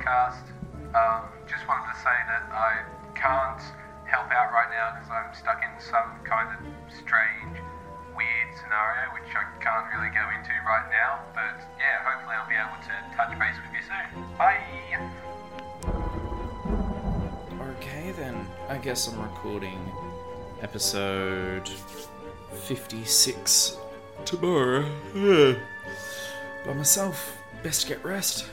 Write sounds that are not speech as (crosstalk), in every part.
podcast. Um, just wanted to say that I can't help out right now because I'm stuck in some kind of strange, weird scenario which I can't really go into right now. But yeah, hopefully I'll be able to touch base with you soon. Bye! Okay, then. I guess I'm recording episode 56 tomorrow. By myself. Best get rest.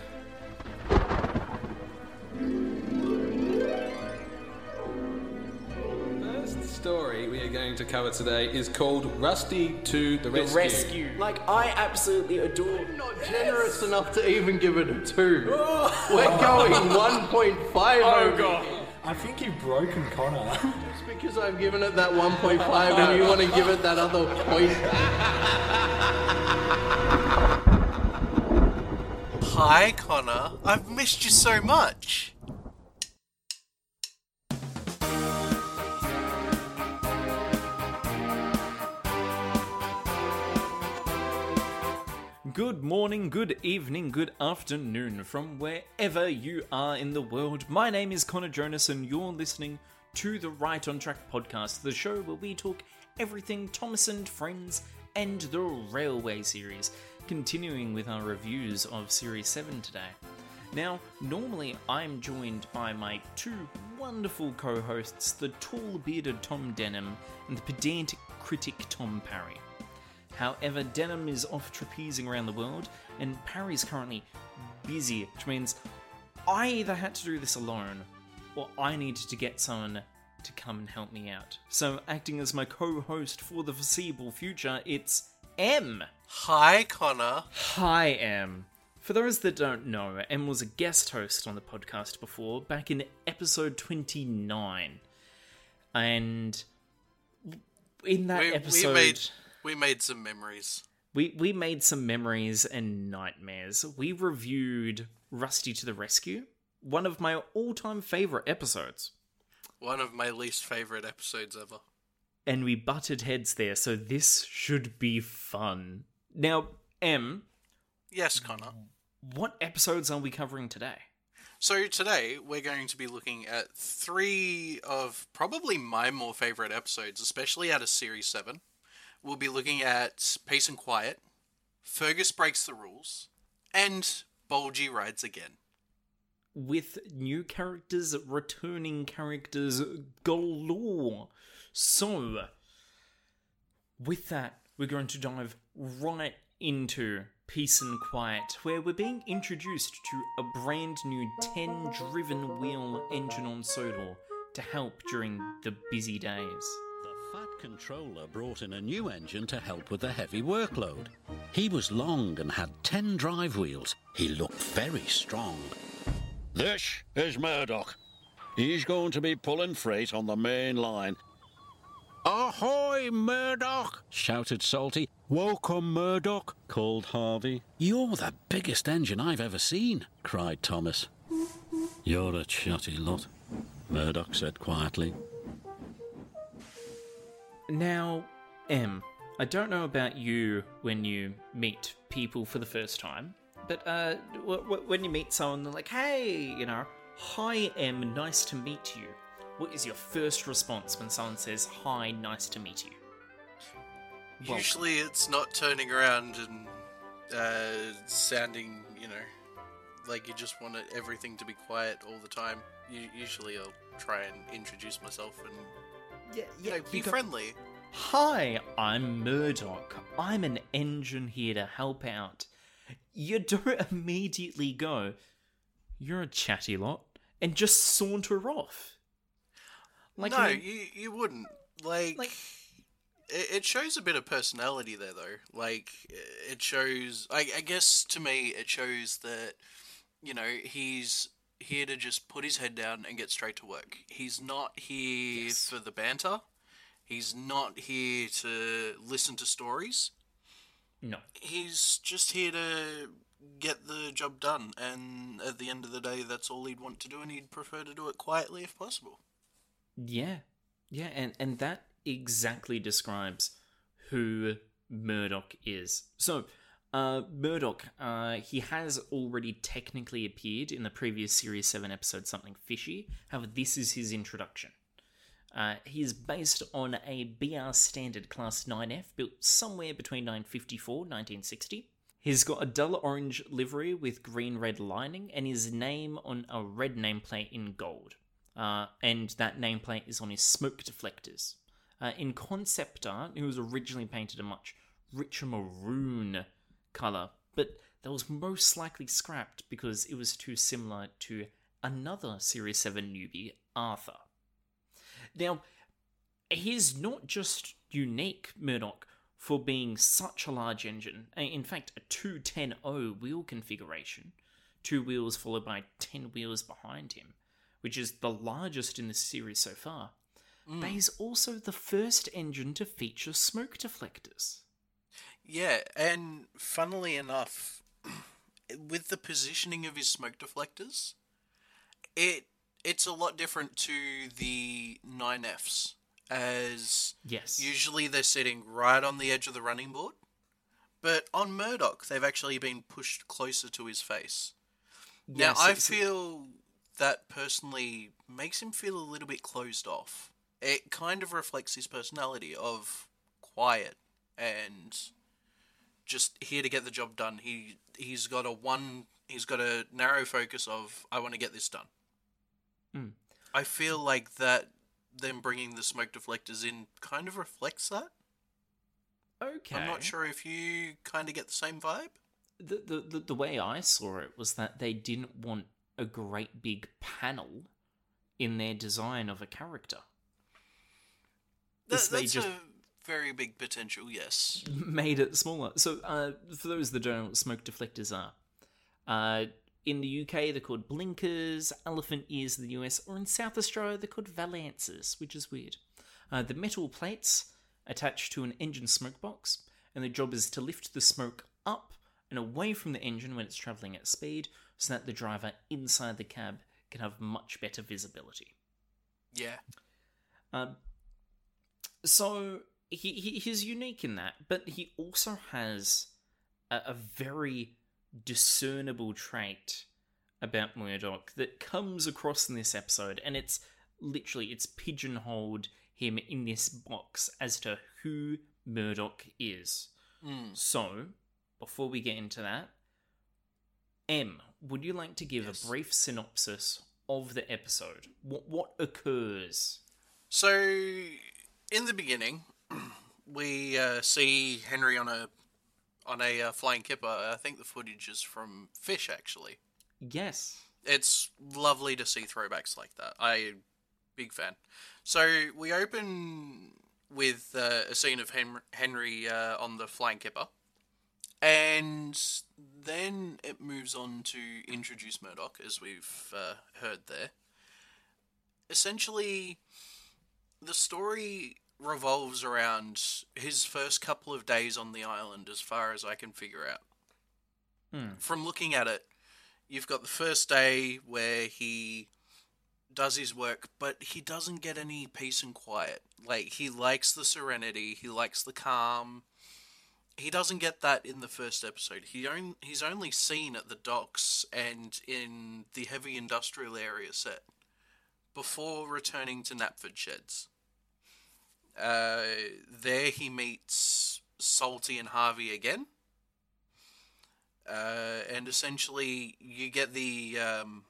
Cover today is called Rusty to the Rescue. Rescue. Like, I absolutely adore. I'm not generous enough to even give it a two. Oh. We're going (laughs) 1.5 Oh, over God. I think you've broken Connor. (laughs) Just because I've given it that 1.5 and you want to give it that other point. Hi, Connor. I've missed you so much. Good morning, good evening, good afternoon from wherever you are in the world. My name is Connor Jonas, and you're listening to the Right on Track podcast, the show where we talk everything Thomas and Friends and the Railway series, continuing with our reviews of Series 7 today. Now, normally I'm joined by my two wonderful co hosts, the tall bearded Tom Denham and the pedantic critic Tom Parry. However, Denham is off trapezing around the world, and Parry's currently busy, which means I either had to do this alone, or I needed to get someone to come and help me out. So, acting as my co host for the foreseeable future, it's M. Hi, Connor. Hi, M. For those that don't know, M was a guest host on the podcast before, back in episode 29. And in that We, episode. we made we made some memories. We we made some memories and nightmares. We reviewed Rusty to the Rescue, one of my all-time favorite episodes. One of my least favorite episodes ever. And we butted heads there, so this should be fun. Now, M, Yes, Connor. what episodes are we covering today? So today we're going to be looking at three of probably my more favorite episodes, especially out of Series 7. We'll be looking at Peace and Quiet, Fergus Breaks the Rules, and Bulgy Rides Again. With new characters, returning characters galore. So, with that, we're going to dive right into Peace and Quiet, where we're being introduced to a brand new 10 driven wheel engine on Sodor to help during the busy days. The Fat Controller brought in a new engine to help with the heavy workload. He was long and had 10 drive wheels. He looked very strong. This is Murdoch. He's going to be pulling freight on the main line. Ahoy, Murdoch! shouted Salty. Welcome, Murdoch, called Harvey. You're the biggest engine I've ever seen, cried Thomas. (laughs) You're a chatty lot, Murdoch said quietly. Now, M, I don't know about you when you meet people for the first time, but uh, w- w- when you meet someone, they're like, hey, you know, hi, M, nice to meet you. What is your first response when someone says, hi, nice to meet you? Usually it's not turning around and uh, sounding, you know, like you just want everything to be quiet all the time. Usually I'll try and introduce myself and Yeah, you know, be go, friendly. Hi, I'm Murdoch. I'm an engine here to help out. You don't (laughs) immediately go, you're a chatty lot, and just saunter off. Like, no, I mean- you you wouldn't. Like, Like- it, it shows a bit of personality there, though. Like, it shows. I, I guess to me, it shows that you know he's here to just put his head down and get straight to work. He's not here Yes. for the banter. He's not here to listen to stories. no. He's just here to get the job done, and at the end of the day, that's all he'd want to do, and he'd prefer to do it quietly if possible. Yeah, yeah, and and that exactly describes who Murdoch is. So, Uh, Murdoch, uh, he has already technically appeared in the previous Series 7 episode Something Fishy. However, this is his introduction. Uh, he is based on a BR Standard Class 9F built somewhere between 954 and 1960. He's got a dull orange livery with green red lining and his name on a red nameplate in gold. Uh, and that nameplate is on his smoke deflectors. Uh, in concept art, it was originally painted a much richer maroon colour, but that was most likely scrapped because it was too similar to another Series 7 newbie, Arthur. Now, he's not just unique, Murdoch, for being such a large engine. In fact, a 210O wheel configuration, two wheels followed by 10 wheels behind him, which is the largest in the series so far. But mm. he's also the first engine to feature smoke deflectors. Yeah, and funnily enough, (clears throat) with the positioning of his smoke deflectors, it it's a lot different to the 9Fs, as Yes. usually they're sitting right on the edge of the running board. But on Murdoch, they've actually been pushed closer to his face. Now, I feel that personally makes him feel a little bit closed off. It kind of reflects his personality of quiet and just here to get the job done. He he's got a one he's got a narrow focus of I want to get this done. Mm. I feel like that them bringing the smoke deflectors in kind of reflects that. Okay. I'm not sure if you kind of get the same vibe. the, the, the, the way I saw it was that they didn't want a great big panel in their design of a character. That, they just- a very big potential, yes. (laughs) Made it smaller. So, uh, for those that don't know what smoke deflectors are, uh, in the UK they're called blinkers, elephant ears in the US, or in South Australia they're called valances, which is weird. Uh, the metal plates attached to an engine smoke box, and the job is to lift the smoke up and away from the engine when it's travelling at speed, so that the driver inside the cab can have much better visibility. Yeah. Um, so he, he he's unique in that, but he also has a, a very discernible trait about Murdoch that comes across in this episode, and it's literally it's pigeonholed him in this box as to who Murdoch is. Mm. So, before we get into that, M, would you like to give Yes. a brief synopsis of the episode? What what occurs? So, in the beginning, we uh, see Henry on a on a uh, flying kipper. I think the footage is from Fish, actually. Yes. It's lovely to see throwbacks like that. I big fan. So we open with uh, a scene of Hen- Henry uh, on the flying kipper, and then it moves on to introduce Murdoch, as we've uh, heard there. Essentially, the story revolves around his first couple of days on the island, as far as I can figure out. Hmm. From looking at it, you've got the first day where he does his work, but he doesn't get any peace and quiet. Like, he likes the serenity, he likes the calm. He doesn't get that in the first episode. He on, he's only seen at the docks and in the heavy industrial area set before returning to Knapford Sheds. Uh, there he meets Salty and Harvey again. Uh, and essentially, you get the um,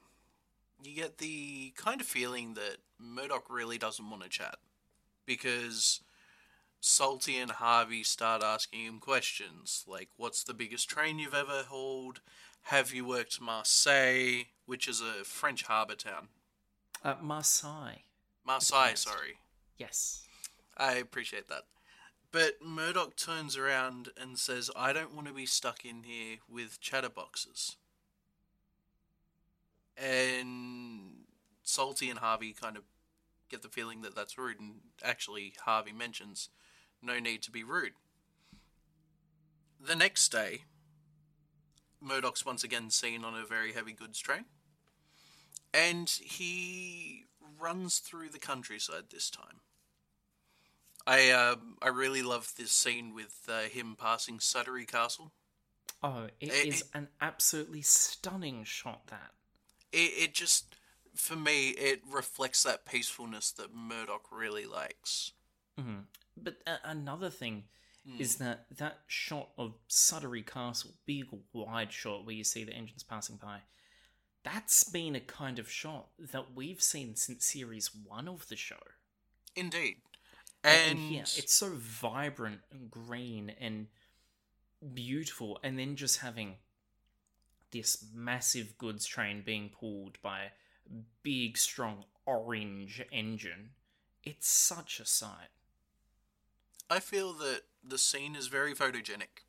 you get the kind of feeling that Murdoch really doesn't want to chat because Salty and Harvey start asking him questions like, "What's the biggest train you've ever hauled? Have you worked Marseille, which is a French harbour town? Uh, Marseille. Marseille, sorry." Yes. I appreciate that. But Murdoch turns around and says, I don't want to be stuck in here with chatterboxes. And Salty and Harvey kind of get the feeling that that's rude, and actually, Harvey mentions, no need to be rude. The next day, Murdoch's once again seen on a very heavy goods train, and he runs through the countryside this time. I um I really love this scene with uh, him passing Suttery Castle. Oh, it It- is it- an absolutely stunning shot. That It, it just, for me, it reflects that peacefulness that Murdoch really likes. But uh, another thing Hmm. is that that shot of Suttery Castle, big wide shot where you see the engines passing by, that's been a kind of shot that we've seen since series one of the show. Indeed. And, it's so vibrant and green and beautiful, and then just having this massive goods train being pulled by a big, strong orange engine. It's such a sight. I feel that the scene is very photogenic.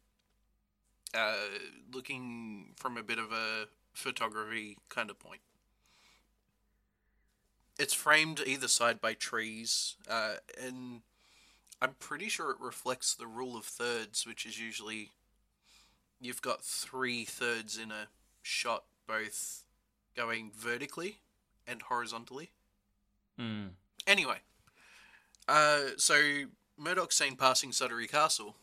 Uh, looking from a bit of a photography kind of point. It's framed either side by trees, uh, and I'm pretty sure it reflects the rule of thirds, which is usually you've got three thirds in a shot, both going vertically and horizontally. Mm. Anyway, uh, so Murdoch's seen passing Sudbury Castle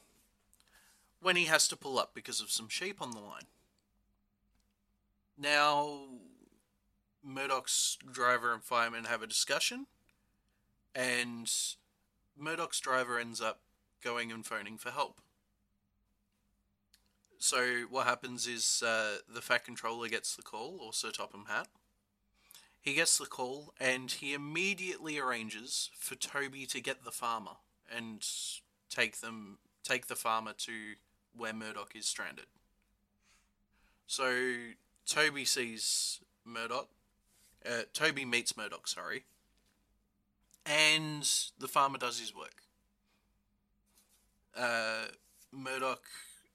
when he has to pull up because of some sheep on the line. Now, Murdoch's driver and fireman have a discussion, and Murdoch's driver ends up going and phoning for help. So what happens is uh, the Fat Controller gets the call, or Sir Topham Hatt. He gets the call and he immediately arranges for Toby to get the farmer and take them take the farmer to where Murdoch is stranded. So Toby sees Murdoch. Uh, Toby meets Murdoch, sorry. And the farmer does his work. Uh, Murdoch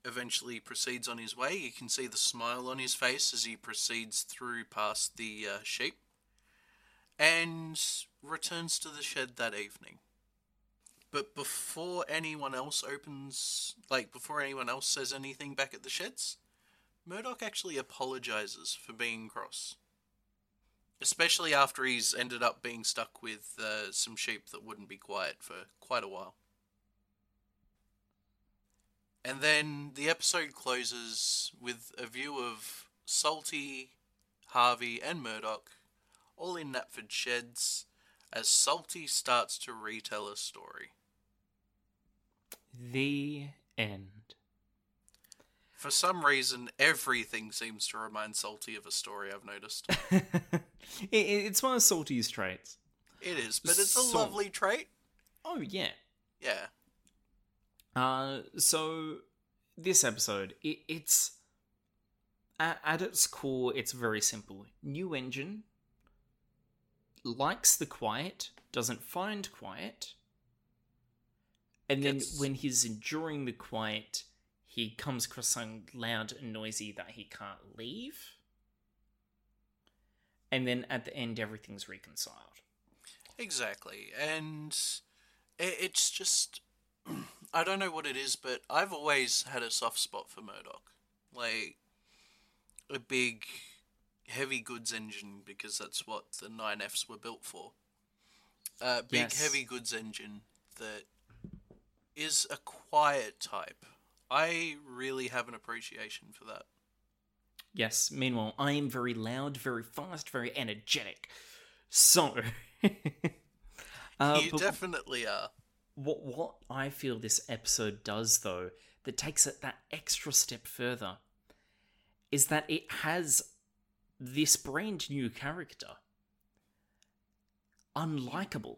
eventually proceeds on his way. You can see the smile on his face as he proceeds through past the uh, sheep and returns to the shed that evening. But before anyone else opens, like, before anyone else says anything back at the sheds, Murdoch actually apologizes for being cross. Especially after he's ended up being stuck with uh, some sheep that wouldn't be quiet for quite a while. And then the episode closes with a view of Salty, Harvey, and Murdoch all in Knapford sheds as Salty starts to retell a story. The end. For some reason, everything seems to remind Salty of a story I've noticed. (laughs) (laughs) it, it's one of Salty's traits. It is, but it's a So- lovely trait. Oh, yeah. Yeah. Uh, so this episode, it, it's at, at its core, it's very simple. New engine likes the quiet, doesn't find quiet, and then Gets- when he's enduring the quiet, he comes across something loud and noisy that he can't leave. And then at the end, everything's reconciled. Exactly. And it's just. (clears throat) I don't know what it is, but I've always had a soft spot for Murdoch. Like, a big, heavy goods engine, because that's what the 9Fs were built for. A big, Yes. heavy goods engine that is a quiet type. I really have an appreciation for that. Yes, meanwhile, I am very loud, very fast, very energetic. So, (laughs) uh, you definitely are. what, what I feel this episode does, though, that takes it that extra step further, is that it has this brand new character. Unlikable.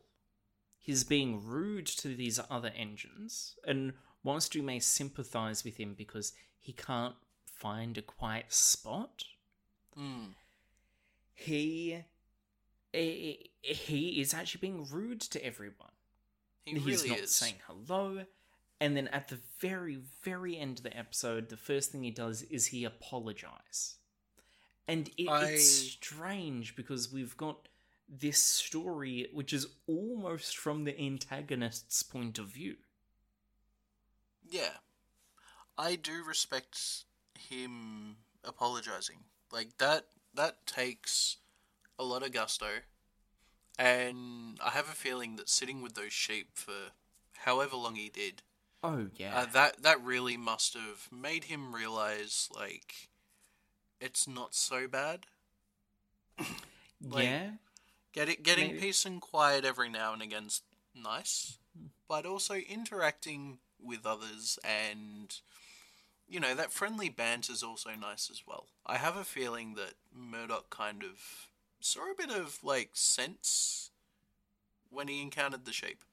He's being rude to these other engines, and whilst you may sympathize with him because he can't find a quiet spot, Mm. he he he is actually being rude to everyone. He He's really not is. saying hello. And then at the very, very end of the episode, the first thing he does is he apologize. And it, I- it's strange because we've got this story which is almost from the antagonist's point of view. Yeah. I do respect him apologizing. Like that that takes a lot of gusto. And I have a feeling that sitting with those sheep for however long he did Oh yeah. Uh, that that really must have made him realize like it's not so bad. (coughs) like- yeah. Get it, getting Maybe. peace and quiet every now and again's nice, but also interacting with others and you know that friendly banter is also nice as well. I have a feeling that Murdoch kind of saw a bit of like sense when he encountered the sheep.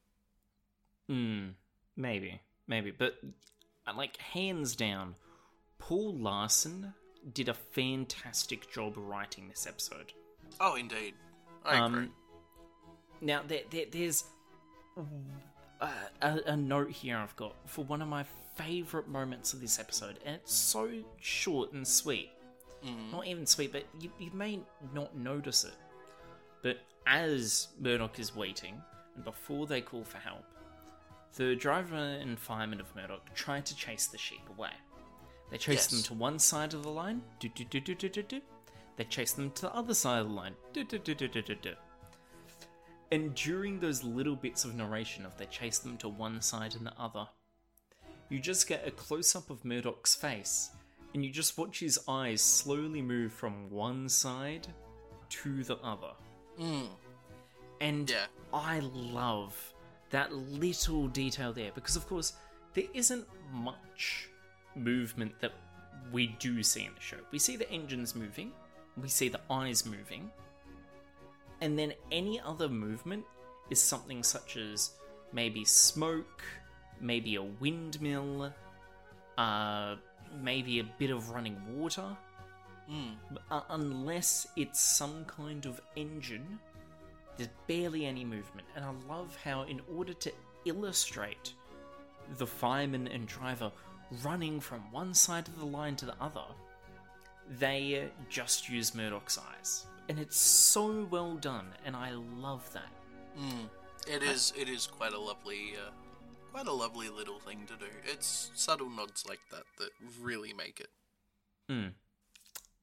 Hmm. Maybe. Maybe. But uh, like hands down, Paul Larson did a fantastic job writing this episode. Oh, indeed, I agree. Um, now there, there there's a, a, a note here I've got for one of my favorite moments of this episode, and it's so short and sweet. Not even sweet, but you, you may not notice it. But as Murdoch is waiting, and before they call for help, the driver and fireman of Murdoch try to chase the sheep away. They chase them to one side of the line. Do, do, do, do, do, do, do. They chase them to the other side of the line. Do, do, do, do, do, do, do. And during those little bits of narration of they chase them to one side and the other, you just get a close up of Murdoch's face, and you just watch his eyes slowly move from one side to the other. Hmm. And Yeah. I love that little detail there because, of course, there isn't much movement that we do see in the show. We see the engines moving, we see the eyes moving, and then any other movement is something such as maybe smoke, maybe a windmill, uh, maybe a bit of running water. But, uh, unless it's some kind of engine, there's barely any movement. And I love how, in order to illustrate the fireman and driver running from one side of the line to the other, they just use Murdoch's eyes. And it's so well done, and I love that. It is it is quite a lovely uh, quite a lovely little thing to do. It's subtle nods like that that really make it.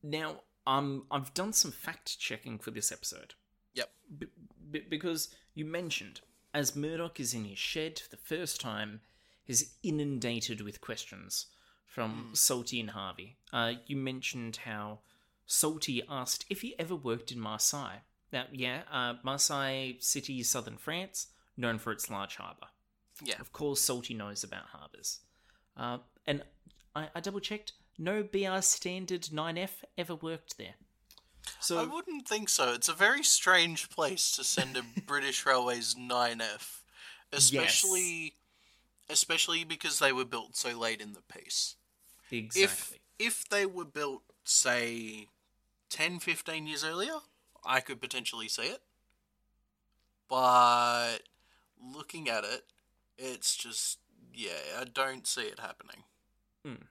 Now, um, I've done some fact checking for this episode. Yep. B- b- because you mentioned, as Murdoch is in his shed for the first time, is inundated with questions from Salty and Harvey. Uh, you mentioned how Salty asked if he ever worked in Marseille. Now, yeah, uh, Marseille city, southern France, known for its large harbour. Yeah. Of course, Salty knows about harbours. Uh, and I, I double checked, no BR standard 9F ever worked there. So I wouldn't think so. It's a very strange place to send a (laughs) British Railways 9F, especially especially because they were built so late in the piece. exactly. If if they were built say 10 15 years earlier, I could potentially see it. But looking at it, it's just, yeah, I don't see it happening. Mm.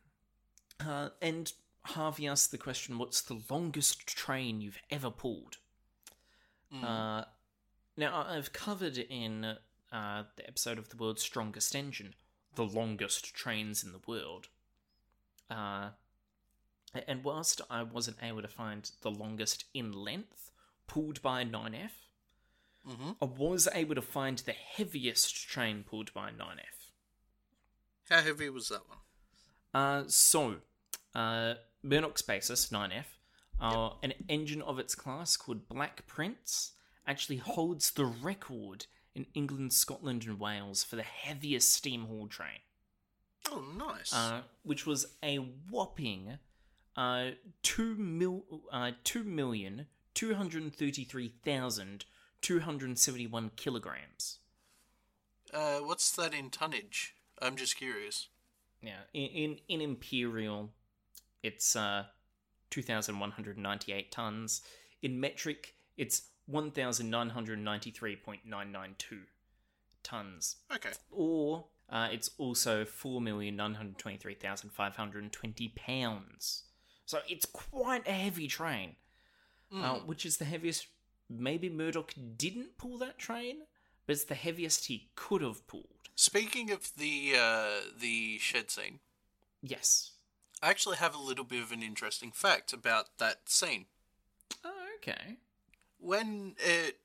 Uh, and Harvey asked the question what's the longest train you've ever pulled? Mm. Uh, now, I've covered in uh, the episode of The World's Strongest Engine the longest trains in the world. Uh, and whilst I wasn't able to find the longest in length, pulled by 9F, mm-hmm. I was able to find the heaviest train pulled by 9F. How heavy was that one? Uh, so, uh, Murdoch's basis, 9F, uh, yep. an engine of its class called Black Prince, actually holds the record in England, Scotland, and Wales for the heaviest steam haul train. Oh, nice. Uh, which was a whopping uh, two mil uh, two million two hundred thirty three thousand two hundred seventy one kilograms. Uh, what's that in tonnage? I'm just curious. Yeah, in in, in imperial, it's uh, two thousand one hundred ninety eight tons. In metric, it's one thousand nine hundred ninety three point nine nine two tons. Okay. Or uh, it's also four million nine hundred twenty three thousand five hundred twenty pounds. So it's quite a heavy train, uh, which is the heaviest. Maybe Murdoch didn't pull that train, but it's the heaviest he could have pulled. Speaking of the uh, the shed scene, Yes. I actually have a little bit of an interesting fact about that scene. Oh, okay. When it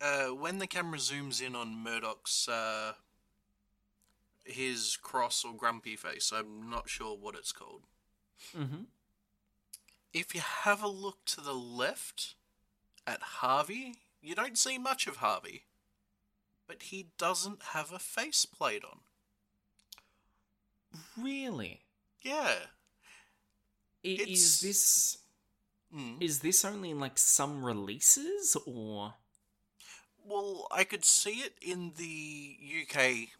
uh, when the camera zooms in on Murdoch's uh, his cross or grumpy face. I'm not sure what it's called. Mm-hmm. If you have a look to the left at Harvey, you don't see much of Harvey. But he doesn't have a face plate on. Really? Yeah. I- Is this Mm. is this only in like some releases or? Well, I could see it in the UK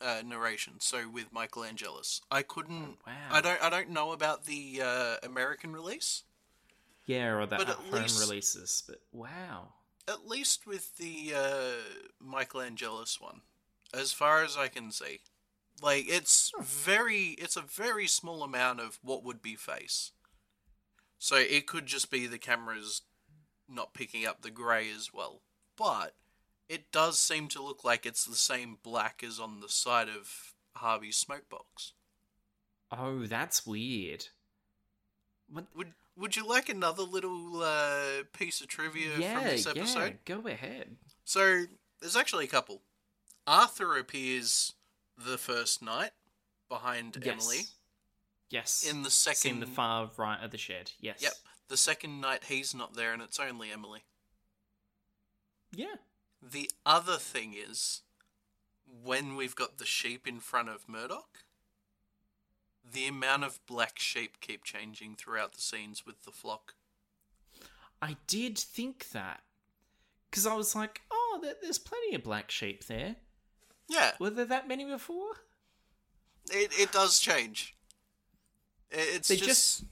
uh, narration, so with Michael Angelis. I couldn't. Oh, wow. I don't. I don't know about the uh, American release. Yeah, or the But at at home least- releases. But wow. At least with the uh, Michael Angelis one, as far as I can see, like it's very. It's a very small amount of what would be face. So it could just be the cameras not picking up the grey as well. But it does seem to look like it's the same black as on the side of Harvey's smoke box. Oh, that's weird. What? Would Would you like another little uh, piece of trivia Yeah, from this episode? yeah. Go ahead. So there's actually a couple. Arthur appears the first night behind Yes. Emily. Yes. In the second, in the far right of the shed. Yes. Yep. The second night he's not there, and it's only Emily. Yeah. The other thing is, when we've got the sheep in front of Murdoch, the amount of black sheep keep changing throughout the scenes with the flock. I did think that. Because I was like, oh, there's plenty of black sheep there. Yeah, Were there that many before? it, it does change. It's They just,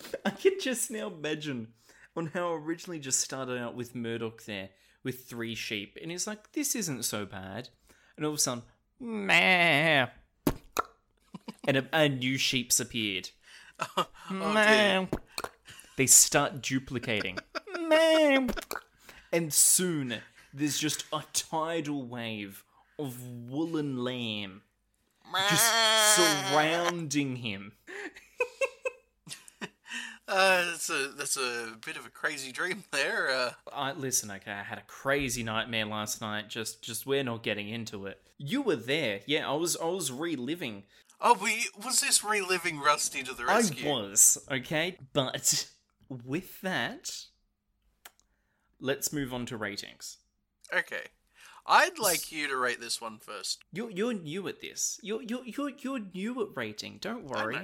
just. (laughs) I can just now imagine on how originally just started out with Murdoch there with three sheep, and he's like, "This isn't so bad," and all of a sudden, meh, and a, new sheep's appeared. (laughs) oh. Meh. They start duplicating, (laughs) and soon there's just a tidal wave of woolen lamb just surrounding him. (laughs) Uh, that's a that's a bit of a crazy dream there. Uh, I listen, okay, I had a crazy nightmare last night. Just just we're not getting into it. You were there. Yeah, I was I was reliving. Oh, we was this reliving Rusty to the rescue? I was, okay? But with that, let's move on to ratings. Okay, I'd like you to rate this one first. You're you're new at this. You're you're you're you're new at rating. Don't worry.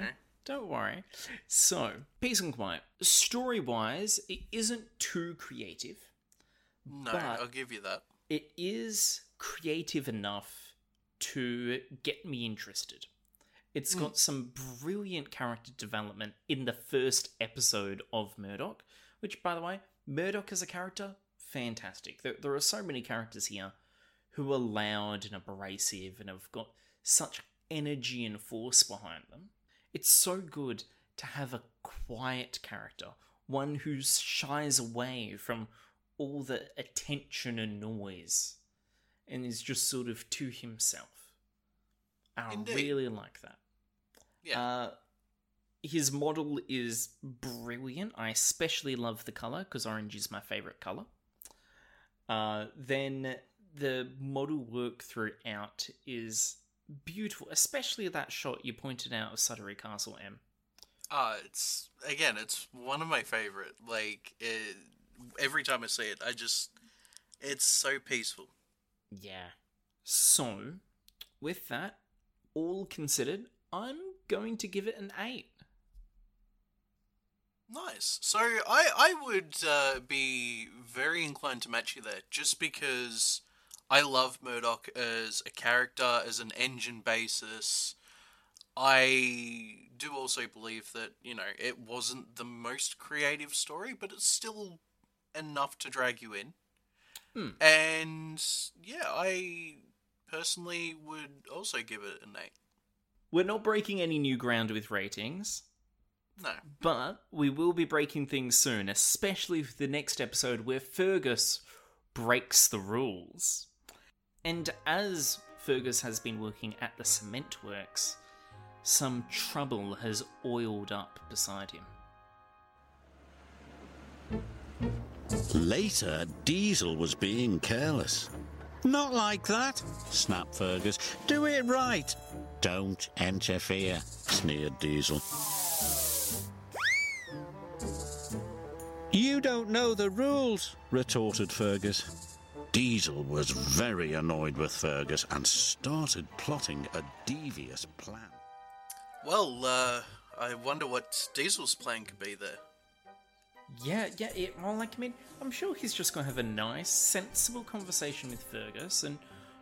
Don't worry. So, peace and quiet. Story wise, it isn't too creative. No, I'll give you that. it is creative enough to get me interested. It's mm. got some brilliant character development in the first episode of Murdoch, which, by the way, Murdoch as a character, fantastic. There, there are so many characters here who are loud and abrasive and have got such energy and force behind them. It's so good to have a quiet character, one who shies away from all the attention and noise and is just sort of to himself. I Indeed. really like that. Yeah. Uh, his model is brilliant. I especially love the color because orange is my favorite color. Uh, then the model work throughout is beautiful, especially that shot you pointed out of Suttery Castle M. Uh, it's again, it's one of my favorite. Like it, every time I see it, I just it's so peaceful. Yeah. So, with that, all considered, I'm going to give it an 8. Nice. So I I would uh, be very inclined to match you there, just because I love Murdoch as a character, as an engine basis. I do also believe that you know it wasn't the most creative story, but it's still enough to drag you in. Hmm. And yeah, I personally would also give it an eight. We're not breaking any new ground with ratings, No. but we will be breaking things soon, especially for the next episode where Fergus breaks the rules. And as Fergus has been working at the cement works, some trouble has oiled up beside him. Later, Diesel was being careless. Not like that, snapped Fergus. Do it right. Don't interfere, sneered Diesel. You don't know the rules, retorted Fergus. Diesel was very annoyed with Fergus and started plotting a devious plan. Well, uh, I wonder what Diesel's plan could be there. Yeah, yeah, it, well, like, I mean, I'm sure he's just gonna have a nice, sensible conversation with Fergus and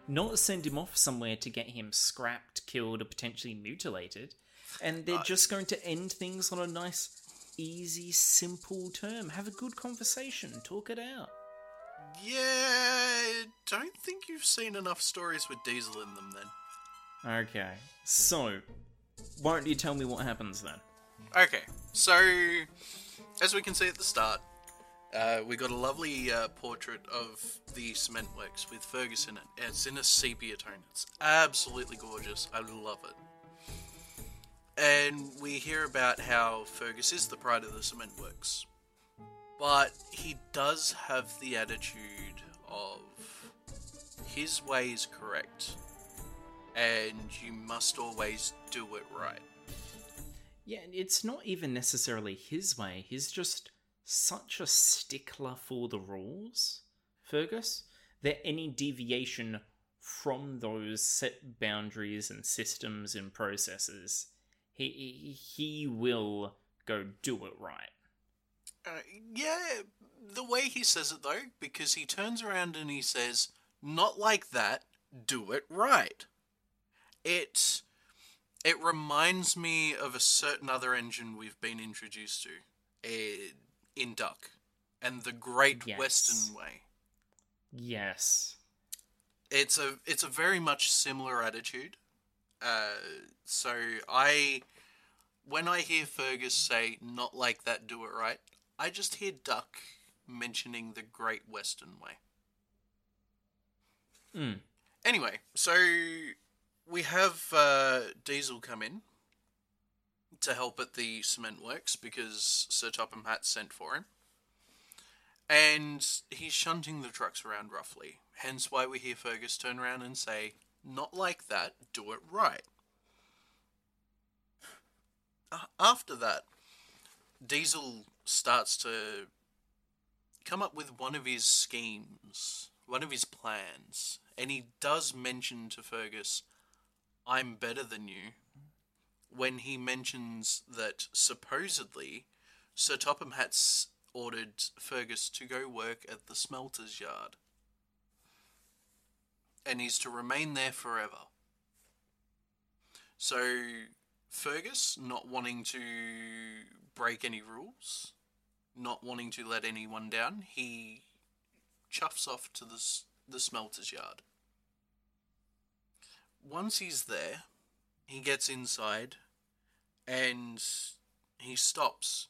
not send him off somewhere to get him scrapped, killed, or potentially mutilated. And they're just going to end things on a nice, easy, simple term. Have a good conversation, talk it out. Yeah, don't think you've seen enough stories with Diesel in them then. Okay, so, why don't you tell me what happens then? Okay, so as we can see at the start, uh, we got a lovely uh, portrait of the cement works with Fergus in it. It's in a sepia tone. It's absolutely gorgeous. I love it. And we hear about how Fergus is the pride of the cement works. But he does have the attitude of his way is correct, and you must always do it right. Yeah, and it's not even necessarily his way. He's just such a stickler for the rules, Fergus, that any deviation from those set boundaries and systems and processes, he he, will go do it right. Uh, yeah, the way he says it though, because he turns around and he says, "Not like that. Do it right." It it reminds me of a certain other engine we've been introduced to uh, in Duck, and the Great Yes. Western Way. Yes. It's a it's a very much similar attitude. Uh, so I, when I hear Fergus say "Not like that. Do it right," I just hear Duck mentioning the Great Western Way. Mm. Anyway, so we have uh, Diesel come in to help at the cement works because Sir Topham Hatt sent for him. And he's shunting the trucks around roughly. Hence why we hear Fergus turn around and say, Not like that, do it right. After that, Diesel starts to come up with one of his schemes, one of his plans, and he does mention to Fergus, I'm better than you, when he mentions that supposedly Sir Topham Hatt's ordered Fergus to go work at the smelter's yard. And he's to remain there forever. So, Fergus, not wanting to break any rules, not wanting to let anyone down, he chuffs off to the, the smelter's yard. Once he's there, he gets inside and he stops.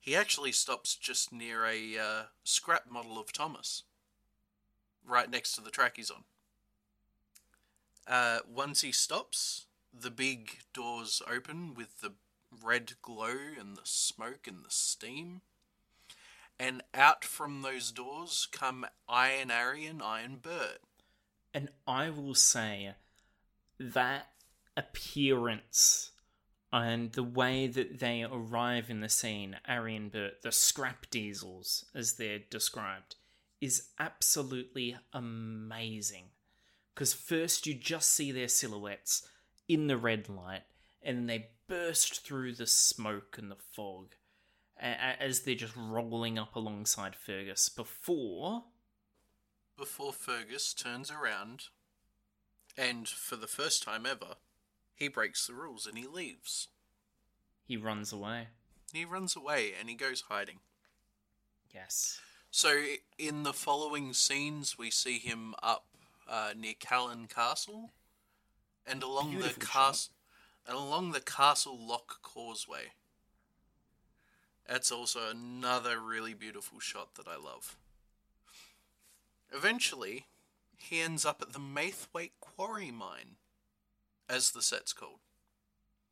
He actually stops just near a uh, scrap model of Thomas, right next to the track he's on. Uh, once he stops, the big doors open with the red glow and the smoke and the steam. And out from those doors come Iron 'Arry and Iron Bert. And I will say that appearance and the way that they arrive in the scene, 'Arry and Bert, the scrap diesels, as they're described, is absolutely amazing. Because first you just see their silhouettes in the red light, and they burst through the smoke and the fog as they're just rolling up alongside Fergus before before Fergus turns around and, for the first time ever, he breaks the rules and he leaves. he runs away. He runs away and he goes hiding. Yes. So, in the following scenes, we see him up uh, near Callan Castle and along Beautiful the castle and along the Castle Lock Causeway. That's also another really beautiful shot that I love. Eventually, he ends up at the Maithwaite Quarry Mine, as the set's called.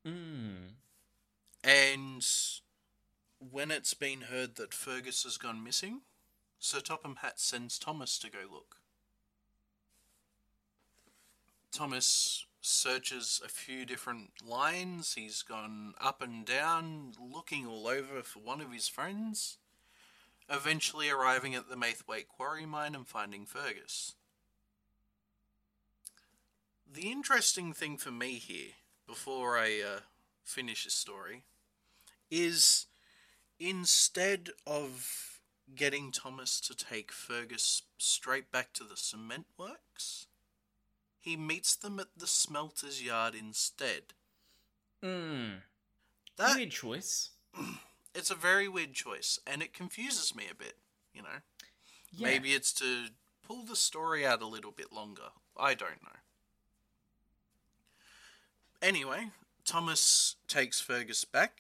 Mm. And when it's been heard that Fergus has gone missing, Sir Topham Hatt sends Thomas to go look. Thomas searches a few different lines. He's gone up and down, looking all over for one of his friends. Eventually arriving at the Maithwaite quarry mine and finding Fergus. The interesting thing for me here, before I uh, finish the story, is instead of getting Thomas to take Fergus straight back to the cement works, he meets them at the smelter's yard instead. Hmm. That Weird choice. (clears throat) it's a very weird choice, and it confuses me a bit. You know, Yeah. maybe it's to pull the story out a little bit longer. I don't know. Anyway, Thomas takes Fergus back.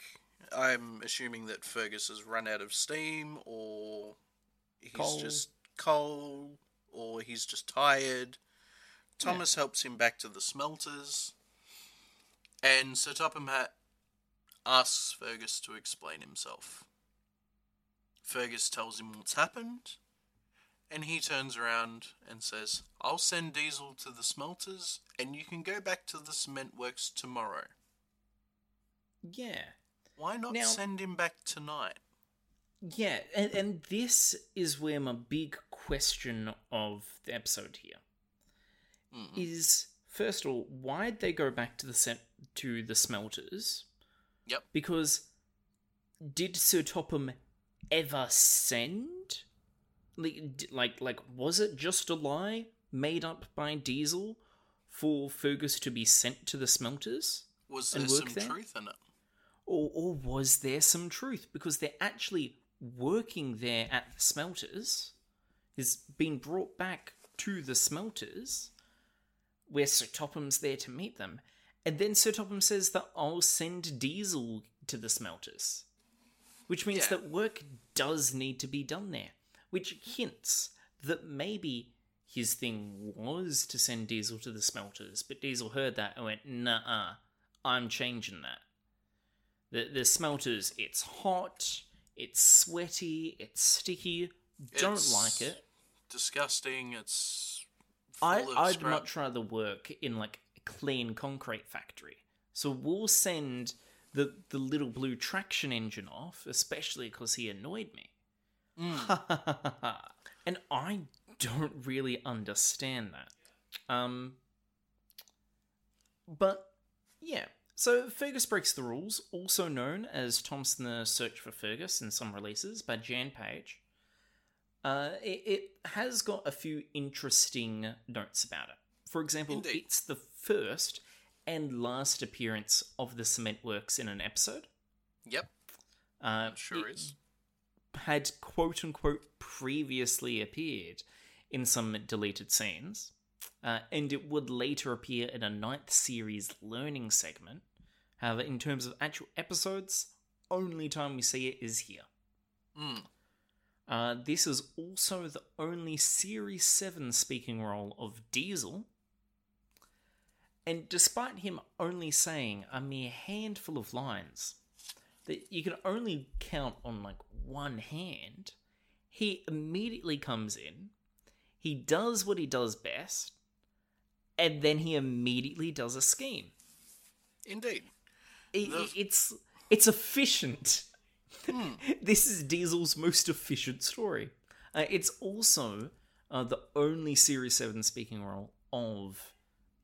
I'm assuming that Fergus has run out of steam, or he's just cold, or he's just tired. Thomas helps him back to the smelters, and Sir Topham Hatt asks Fergus to explain himself. Fergus tells him what's happened, and he turns around and says, I'll send Diesel to the smelters, and you can go back to the cement works tomorrow. Yeah. Why not Now- send him back tonight? Yeah, and, and this is where my big question of the episode here mm-hmm. is: first of all, why'd they go back to the set to the smelters? Yep. Because did Sir Topham ever send? Like, like, like, was it just a lie made up by Diesel for Fergus to be sent to the smelters? Was there some there? truth in it? Or, or was there some truth? Because they're actually working there at the smelters, has been brought back to the smelters, where Sir Topham's there to meet them. And then Sir Topham says that I'll send Diesel to the smelters. Which means Yeah. that work does need to be done there. Which hints that maybe his thing was to send Diesel to the smelters, but Diesel heard that and went, nah, I'm changing that. The the smelters, it's hot, it's sweaty, it's sticky. Don't It's like it. Disgusting. It's. I, I'd scrap. much rather work in like a clean concrete factory. So we'll send the the little blue traction engine off, especially because he annoyed me. (laughs) and I don't really understand that. Um, but yeah. So Fergus breaks the rules, also known as Thompson the Search for Fergus in some releases by Jan Page. Uh, it, it has got a few interesting notes about it. For example, Indeed. it's the first and last appearance of the Cement Works in an episode. Yep. Uh, Sure it is. Had quote unquote previously appeared in some deleted scenes, uh, and it would later appear in a ninth series learning segment. However, in terms of actual episodes, only time we see it is here. Mm. Uh, this is also the only Series 7 speaking role of Diesel. And despite him only saying a mere handful of lines that you can only count on like one hand, he immediately comes in, he does what he does best, and then he immediately does a scheme. Indeed. It- it's it's efficient. (laughs) this is Diesel's most efficient story. Uh, it's also uh, the only Series Seven speaking role of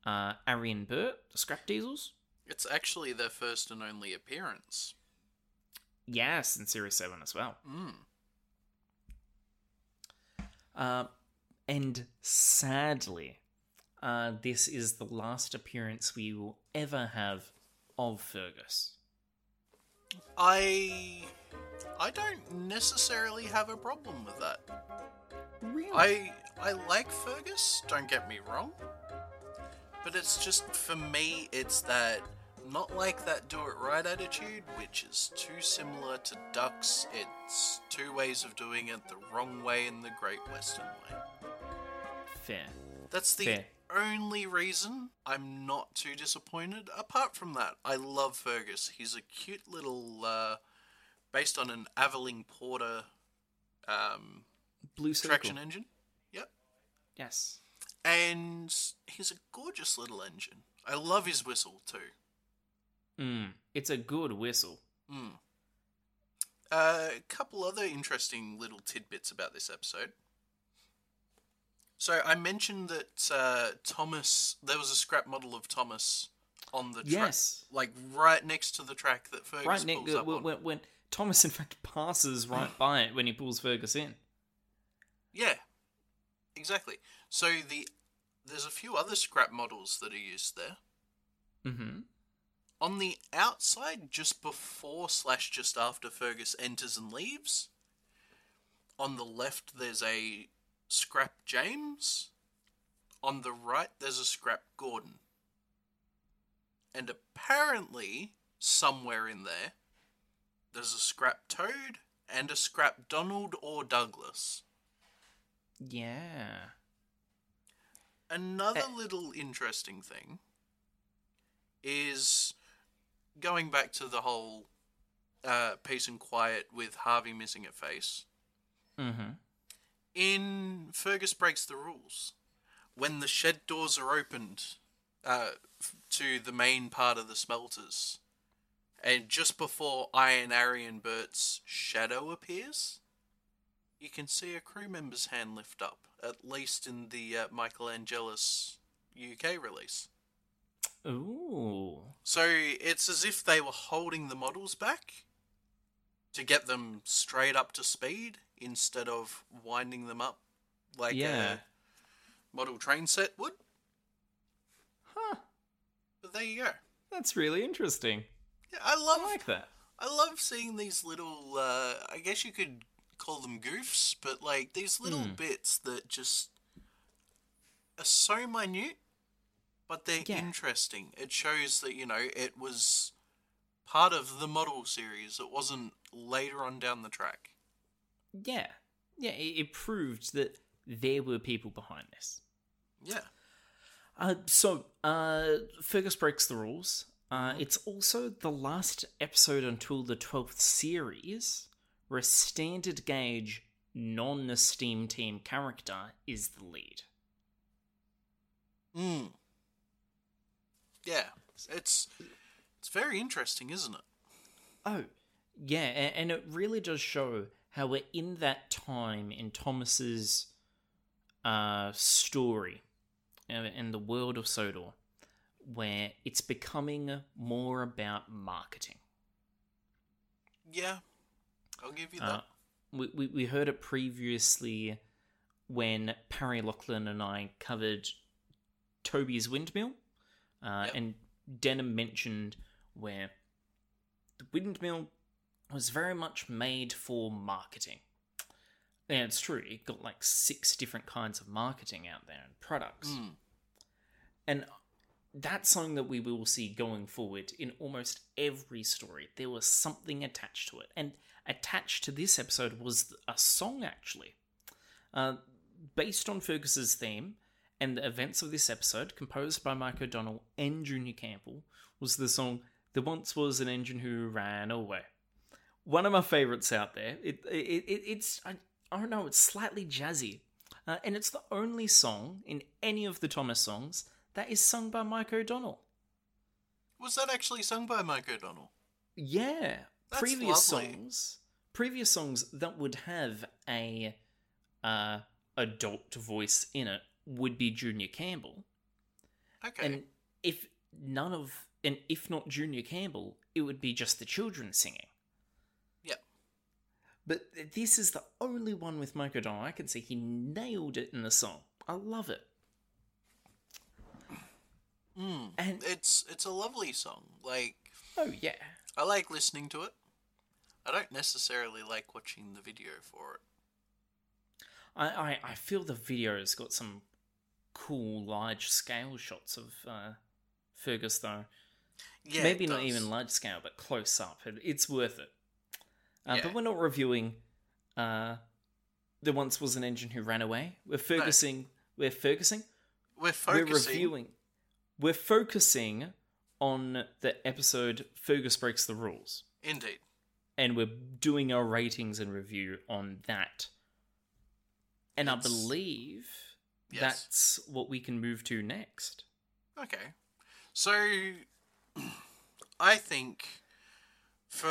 uh, 'Arry and Bert, the Scrap Diesels. It's actually their first and only appearance. Yes, in Series Seven as well. Mm. Uh, and sadly, uh, this is the last appearance we will ever have of Fergus. I I don't necessarily have a problem with that. Really? I I like Fergus, don't get me wrong. But it's just for me it's that not like that do it right attitude, which is too similar to Duck's. It's two ways of doing it the wrong way and the Great Western way. Fair. That's the Fair. only reason I'm not too disappointed. Apart from that, I love Fergus. He's a cute little, uh, based on an Aveling Porter um, Blue Circle. traction engine. Yep. Yes. and he's a gorgeous little engine. I love his whistle too. Mm, it's a good whistle. Hmm. Uh, a couple other interesting little tidbits about this episode. So I mentioned that uh, Thomas, there was a scrap model of Thomas on the track, Yes. like right next to the track that Fergus Right, pulls up when, on. when, when Thomas, in fact, passes right (laughs) by it when he pulls Fergus in. Yeah, exactly. So the there's a few other scrap models that are used there. Mm-hmm. On the outside, just before slash just after Fergus enters and leaves, on the left there's a scrap James. On the right there's a scrap Gordon. And apparently, somewhere in there, there's a scrap Toad and a scrap Donald or Douglas. Yeah. Another Eh. little interesting thing is going back to the whole uh, peace and quiet with Harvey missing a face. Mm-hmm. In Fergus Breaks the Rules, when the shed doors are opened uh, to the main part of the smelters, and just before Iron 'Arry and Bert's shadow appears, you can see a crew member's hand lift up, at least in the uh, Michael Angelis UK release. Ooh. So it's as if they were holding the models back to get them straight up to speed instead of winding them up like Yeah. a model train set would. Huh. But there you go. That's really interesting. Yeah, I love I like that. I love seeing these little uh, I guess you could call them goofs, but like these little Hmm. bits that just are so minute but they're Yeah. interesting. It shows that, you know, it was part of the model series. It wasn't later on down the track. Yeah. Yeah, it, proved that there were people behind this. Yeah. Uh, so, uh, Fergus breaks the rules. Uh, it's also the last episode until the 12th series where a standard gauge, non Steam Team character is the lead. Mm. Yeah. It's it's very interesting, isn't it? Oh, yeah, and, it really does show how we're in that time in Thomas's uh, story uh, in the world of Sodor where it's becoming more about marketing. Yeah. I'll give you that. Uh, we, we, we heard it previously when Parry Lachlan and I covered Toby's Windmill, uh, Yep. and Denham mentioned where the windmill was very much made for marketing. Yeah, it's true. It got like six different kinds of marketing out there and products. Mm. And that's something that we will see going forward in almost every story. There was something attached to it. And attached to this episode was a song, actually. Uh, based on Fergus's theme and the events of this episode, composed by Mike O'Donnell and Junior Campbell, was the song There Once Was an Engine Who Ran Away. One of my favorites out there. It, it, it It's, I, I don't know, it's slightly jazzy. Uh, and it's the only song in any of the Thomas songs that is sung by Mike O'Donnell. Was that actually sung by Mike O'Donnell? Yeah, That's previous lovely. songs, previous songs that would have a uh, adult voice in it would be Junior Campbell, Okay. and if none of and if not Junior Campbell, it would be just the children singing. Yep. But this is the only one with Mike O'Donnell. I can see he nailed it in the song. I love it. Mm. And It's it's a lovely song. Like oh yeah, I like listening to it. I don't necessarily like watching the video for it. I, I, I feel the video's got some cool large scale shots of uh, Fergus though. Yeah, Maybe not even large scale, but close up. It, it's worth it. Uh, Yeah. But we're not reviewing. Uh, there once was an engine who ran away. We're focusing. We're focusing. We're focusing. We're reviewing. We're focusing on the episode Fergus breaks the rules, Indeed. and we're doing our ratings and review on that. And I believe Yes. that's what we can move to next. Okay. So, (clears throat) I think for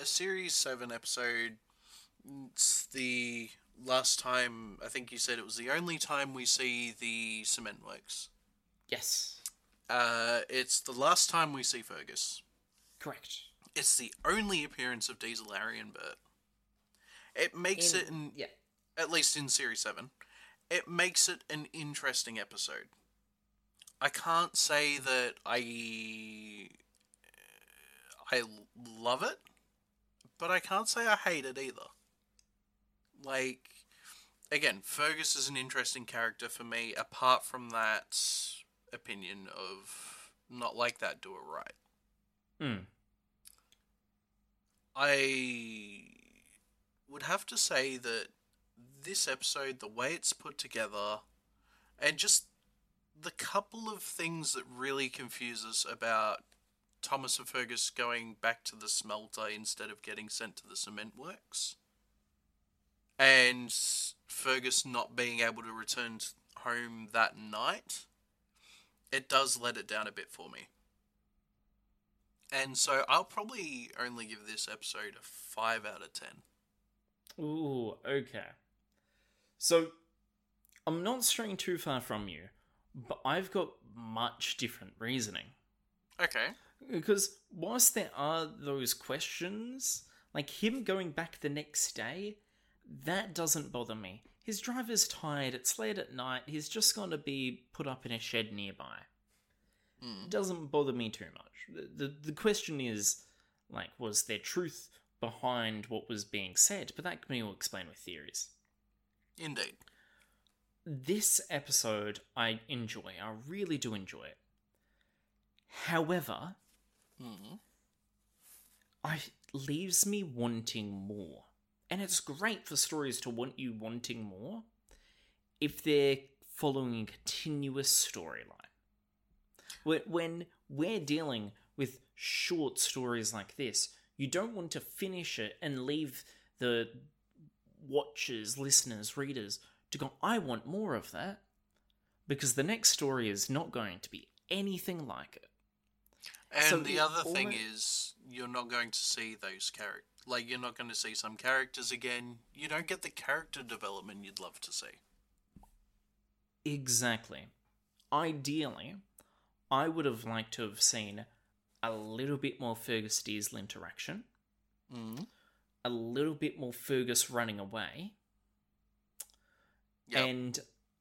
a Series 7 episode, it's the last time, I think you said it was the only time we see the cement works. Yes, Uh, it's the last time we see Fergus. correct. It's the only appearance of Diesel, 'Arry, and Bert. It makes it, in, yeah. at least in Series 7, it makes it an interesting episode. I can't say that I I love it, but I can't say I hate it either. Like again, Fergus is an interesting character for me apart from that opinion of not like that do it right. Hmm. I would have to say that this episode, the way it's put together, and just the couple of things that really confuse us about Thomas and Fergus going back to the smelter instead of getting sent to the cement works, and Fergus not being able to return home that night, it does let it down a bit for me. And so I'll probably only give this episode a 5 out of 10. Ooh, okay. So, I'm not straying too far from you, but I've got much different reasoning. Okay. Because whilst there are those questions, like him going back the next day, that doesn't bother me. His driver's tired, it's late at night, he's just going to be put up in a shed nearby. Hmm. Doesn't bother me too much. The, the, the question is, like, was there truth behind what was being said? But that can be all explained with theories. Indeed. This episode I enjoy. I really do enjoy it. However, Hmm. I leaves me wanting more. And it's great for stories to want you wanting more if they're following a continuous storyline. When we're dealing with short stories like this, you don't want to finish it and leave the watchers, listeners, readers to go, I want more of that. Because the next story is not going to be anything like it. And So the other thing is, you're not going to see those characters. Like, you're not going to see some characters again. You don't get the character development you'd love to see. Exactly. Ideally, I would have liked to have seen a little bit more Fergus Diesel interaction, Mm. A little bit more Fergus running away, Yep. and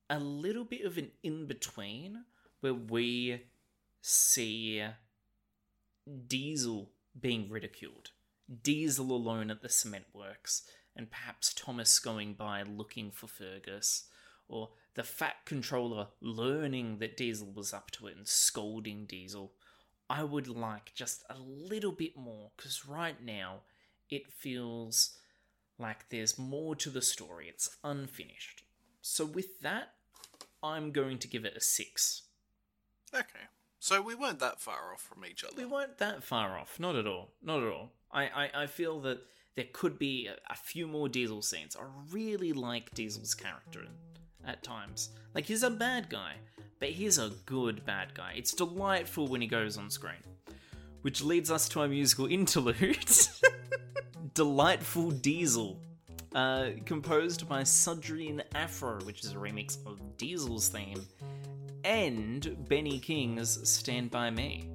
a little bit of an in between where we see Diesel being ridiculed, Diesel alone at the cement works, and perhaps Thomas going by looking for Fergus, or the Fat Controller learning that Diesel was up to it and scolding Diesel. I would like just a little bit more, because right now it feels like there's more to the story. It's unfinished. So, with that, I'm going to give it a 6. Okay. So we weren't that far off from each other. We weren't that far off. Not at all. Not at all. I, I, I feel that there could be a, a few more Diesel scenes. I really like Diesel's character at times. Like, he's a bad guy, but he's a good bad guy. It's delightful when he goes on screen. Which leads us to our musical interlude (laughs) Delightful Diesel. Uh, composed by Sudrian Afro, which is a remix of Diesel's theme, and Benny King's Stand By Me.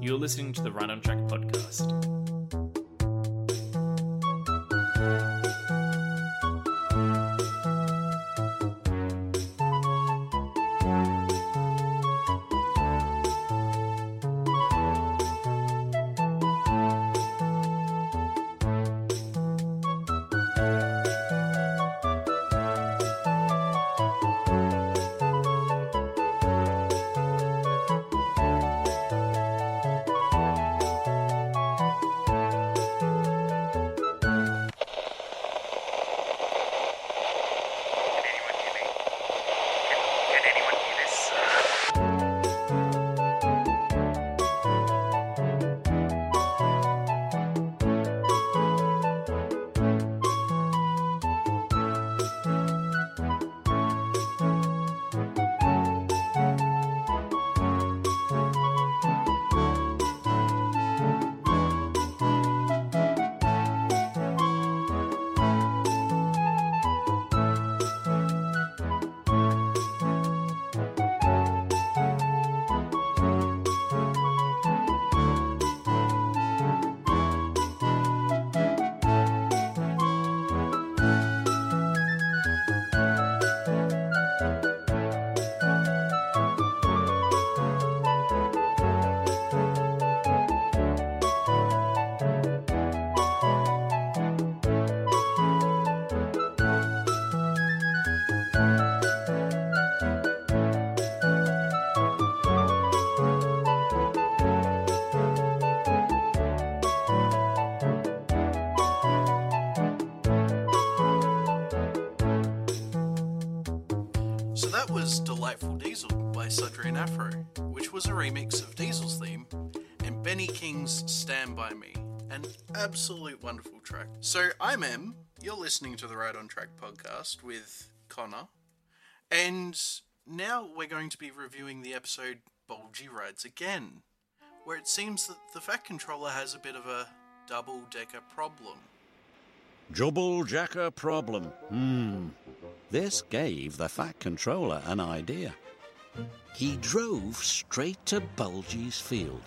You're listening to the Right on Track podcast. Delightful Diesel by Sudrian Afro, which was a remix of Diesel's theme, and Benny King's Stand By Me, an absolute wonderful track. So I'm Em, you're listening to the Right on Track podcast with Connor, and now we're going to be reviewing the episode Bulgy Rides Again, where it seems that the Fat Controller has a bit of a double decker problem. Double jacker problem. Hmm. This gave the Fat Controller an idea. He drove straight to Bulgy's field.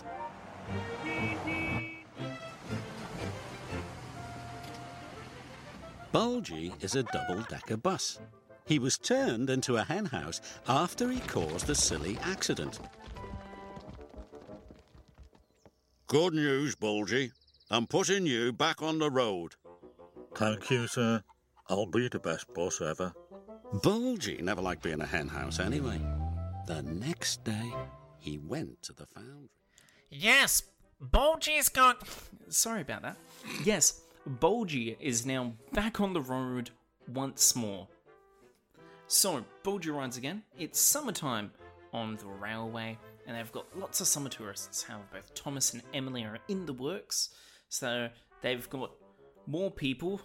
Bulgy is a double decker bus. He was turned into a henhouse after he caused a silly accident. Good news, Bulgy. I'm putting you back on the road. Thank you, sir. I'll be the best boss ever. Bulgy never liked being a henhouse anyway. The next day, he went to the foundry. Yes, Bulgy's got. Sorry about that. Yes, Bulgy is now back on the road once more. So, Bulgy rides again. It's summertime on the railway, and they've got lots of summer tourists. However, both Thomas and Emily are in the works, so they've got more people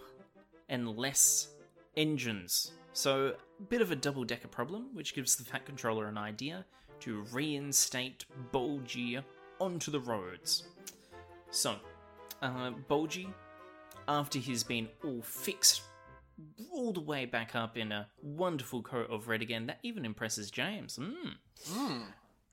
and less engines. So, a bit of a double decker problem, which gives the Fat Controller an idea to reinstate Bulgy onto the roads. So, uh, Bulgy, after he's been all fixed, all the way back up in a wonderful coat of red again, that even impresses James. Mm.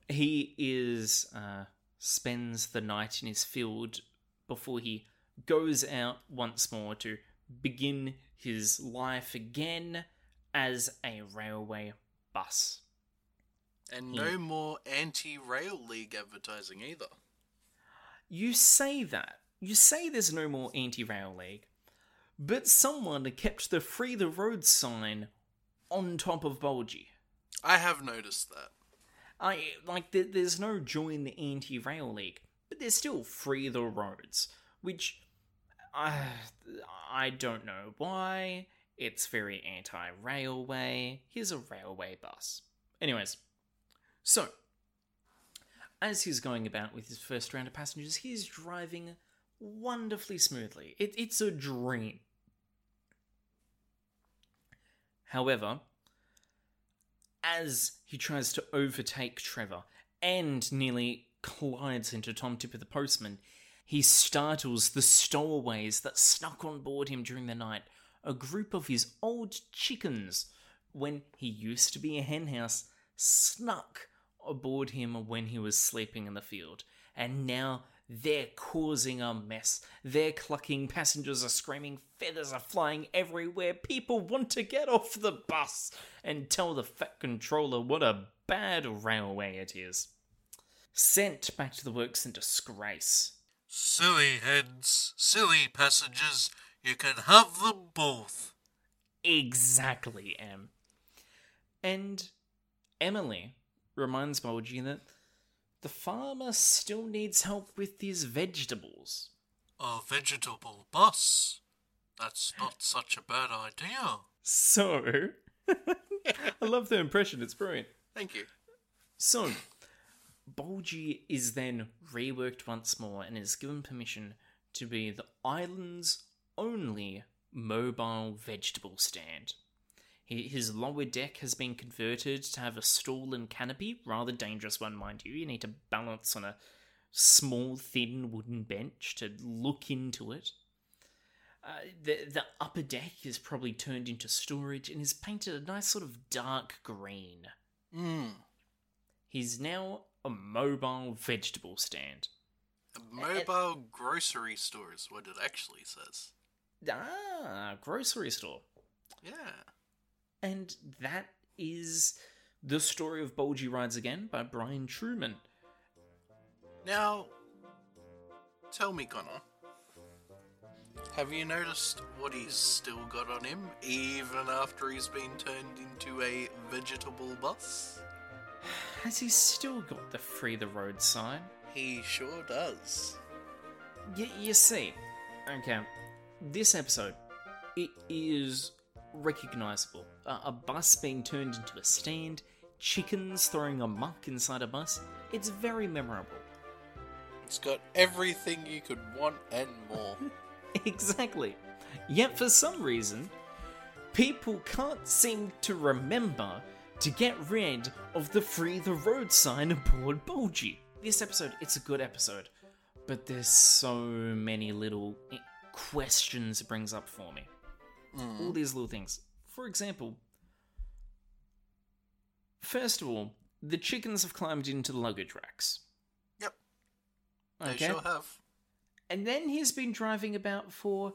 He is uh, spends the night in his field before he goes out once more to begin his life again as a railway bus. And no more anti Rail League advertising either. You say that. You say there's no more anti rail league, but someone kept the free the road sign on top of Bulgy. I have noticed that. I like there, there's no join the anti rail league, but there's still free the roads, which I I don't know why. It's very anti railway. Here's a railway bus. Anyways, so as he's going about with his first round of passengers, he's driving wonderfully smoothly. It, it's a dream. However, as he tries to overtake Trevor and nearly collides into Tom Tipper the postman, he startles the stowaways that snuck on board him during the night, a group of his old chickens, when he used to be a henhouse, snuck aboard him when he was sleeping in the field, and now they're causing a mess. They're clucking, passengers are screaming, feathers are flying everywhere. People want to get off the bus and tell the Fat Controller what a bad railway it is. Sent back to the works in disgrace. Silly heads, silly passengers, you can have them both. Exactly, Em. And Emily reminds Bulgy that the farmer still needs help with his vegetables. A vegetable bus? That's not such a bad idea. So, (laughs) I love the impression, it's brilliant. Thank you. So, Bulgy is then reworked once more and is given permission to be the island's only mobile vegetable stand. His lower deck has been converted to have a stall and canopy, rather dangerous one, mind you. You need to balance on a small, thin wooden bench to look into it. Uh, the the upper deck is probably turned into storage and is painted a nice sort of dark green. Mm. He's now a mobile vegetable stand. A mobile grocery store is what it actually says. Ah, grocery store. Yeah. And that is the story of Bulgy Rides Again by Brian Trueman. Now, tell me, Connor. Have you noticed what he's still got on him, even after he's been turned into a vegetable bus? Has he still got the Free the Road sign? He sure does. Y- you see, okay, this episode, it is recognizable. a, a bus being turned into a stand, chickens throwing a muck inside a bus. It's very memorable. It's got everything you could want and more. (laughs) exactly. Yet for some reason, people can't seem to remember to get rid of the free the road sign aboard Bulgy. This episode, it's a good episode, but there's so many little questions it brings up for me. All these little things. For example, first of all, the chickens have climbed into the luggage racks. Yep, they Okay. sure have. And then he's been driving about for,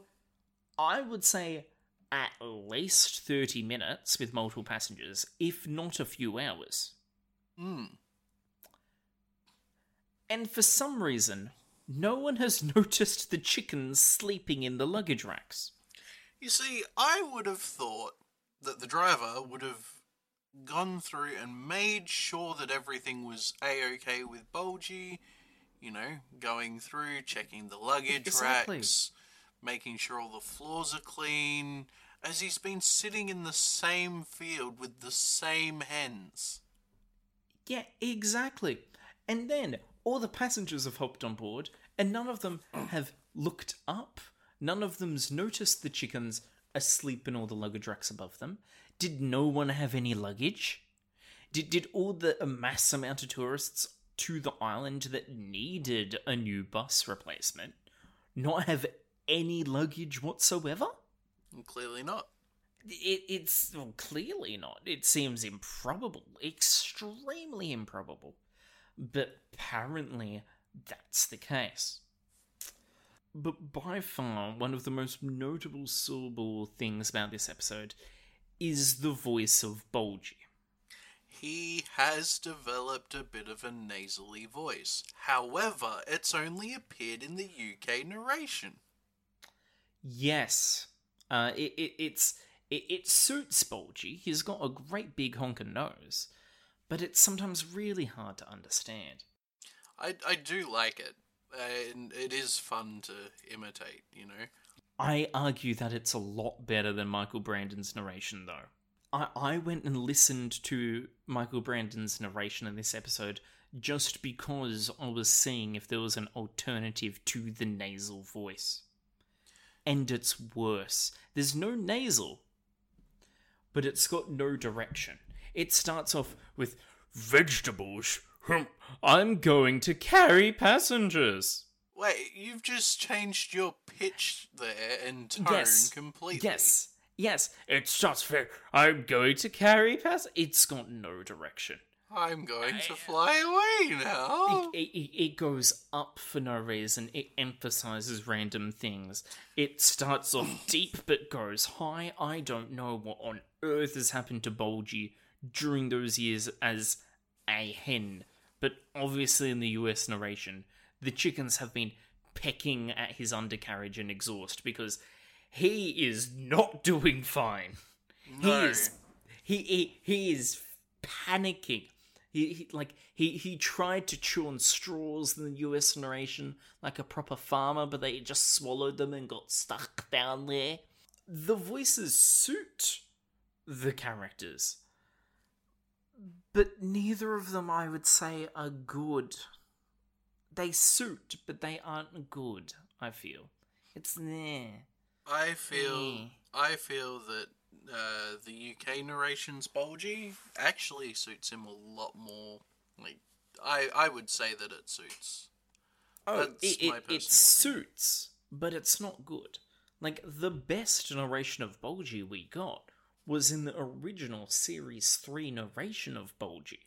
I would say, at least 30 minutes with multiple passengers, if not a few hours. Hmm. And for some reason, no one has (laughs) noticed the chickens sleeping in the luggage racks. You see, I would have thought that the driver would have gone through and made sure that everything was a okay with Bulgy. You know, going through, checking the luggage Exactly. racks, making sure all the floors are clean, as he's been sitting in the same field with the same hens. Yeah, exactly. And then all the passengers have hopped on board, and none of them (clears throat) have looked up. None of them's noticed the chickens asleep in all the luggage racks above them. Did no one have any luggage? Did did all the mass amount of tourists to the island that needed a new bus replacement not have any luggage whatsoever? Clearly not. It, it's well, clearly not. It seems improbable, extremely improbable. But apparently, that's the case. But by far, one of the most notable syllable things about this episode is the voice of Bulgy. He has developed a bit of a nasally voice. However, it's only appeared in the UK narration. Yes, uh, it, it it's it, it suits Bulgy. He's got a great big honking nose, but it's sometimes really hard to understand. I, I do like it, and it is fun to imitate, you know. I argue that it's a lot better than Michael Brandon's narration, though. I, I went and listened to Michael Brandon's narration in this episode just because I was seeing if there was an alternative to the nasal voice. And it's worse. There's no nasal, but it's got no direction. It starts off with vegetables. I'm going to carry passengers. Wait, you've just changed your pitch there and tone Yes. completely. Yes. Yes. It's just fair. I'm going to carry pass. It's got no direction. I'm going to uh, fly away now. It, it, it goes up for no reason. It emphasizes random things. It starts off (coughs) deep but goes high. I don't know what on earth has happened to Bulgy during those years as a hen. But obviously, in the US narration, the chickens have been pecking at his undercarriage and exhaust because he is not (laughs) doing fine. No. He is he he, he is panicking. He, he like he he tried to chew on straws in the US narration like a proper farmer, but they just swallowed them and got stuck down there. The voices suit the characters, but neither of them, I would say, are good. They suit, but they aren't good. I feel it's there. I feel. I feel that uh, the UK narration's Bulgy actually suits him a lot more. Like I I would say that it suits. Oh, That's it, it, it suits, but it's not good. Like, the best narration of Bulgy we got was in the original Series 3 narration of Bulgy.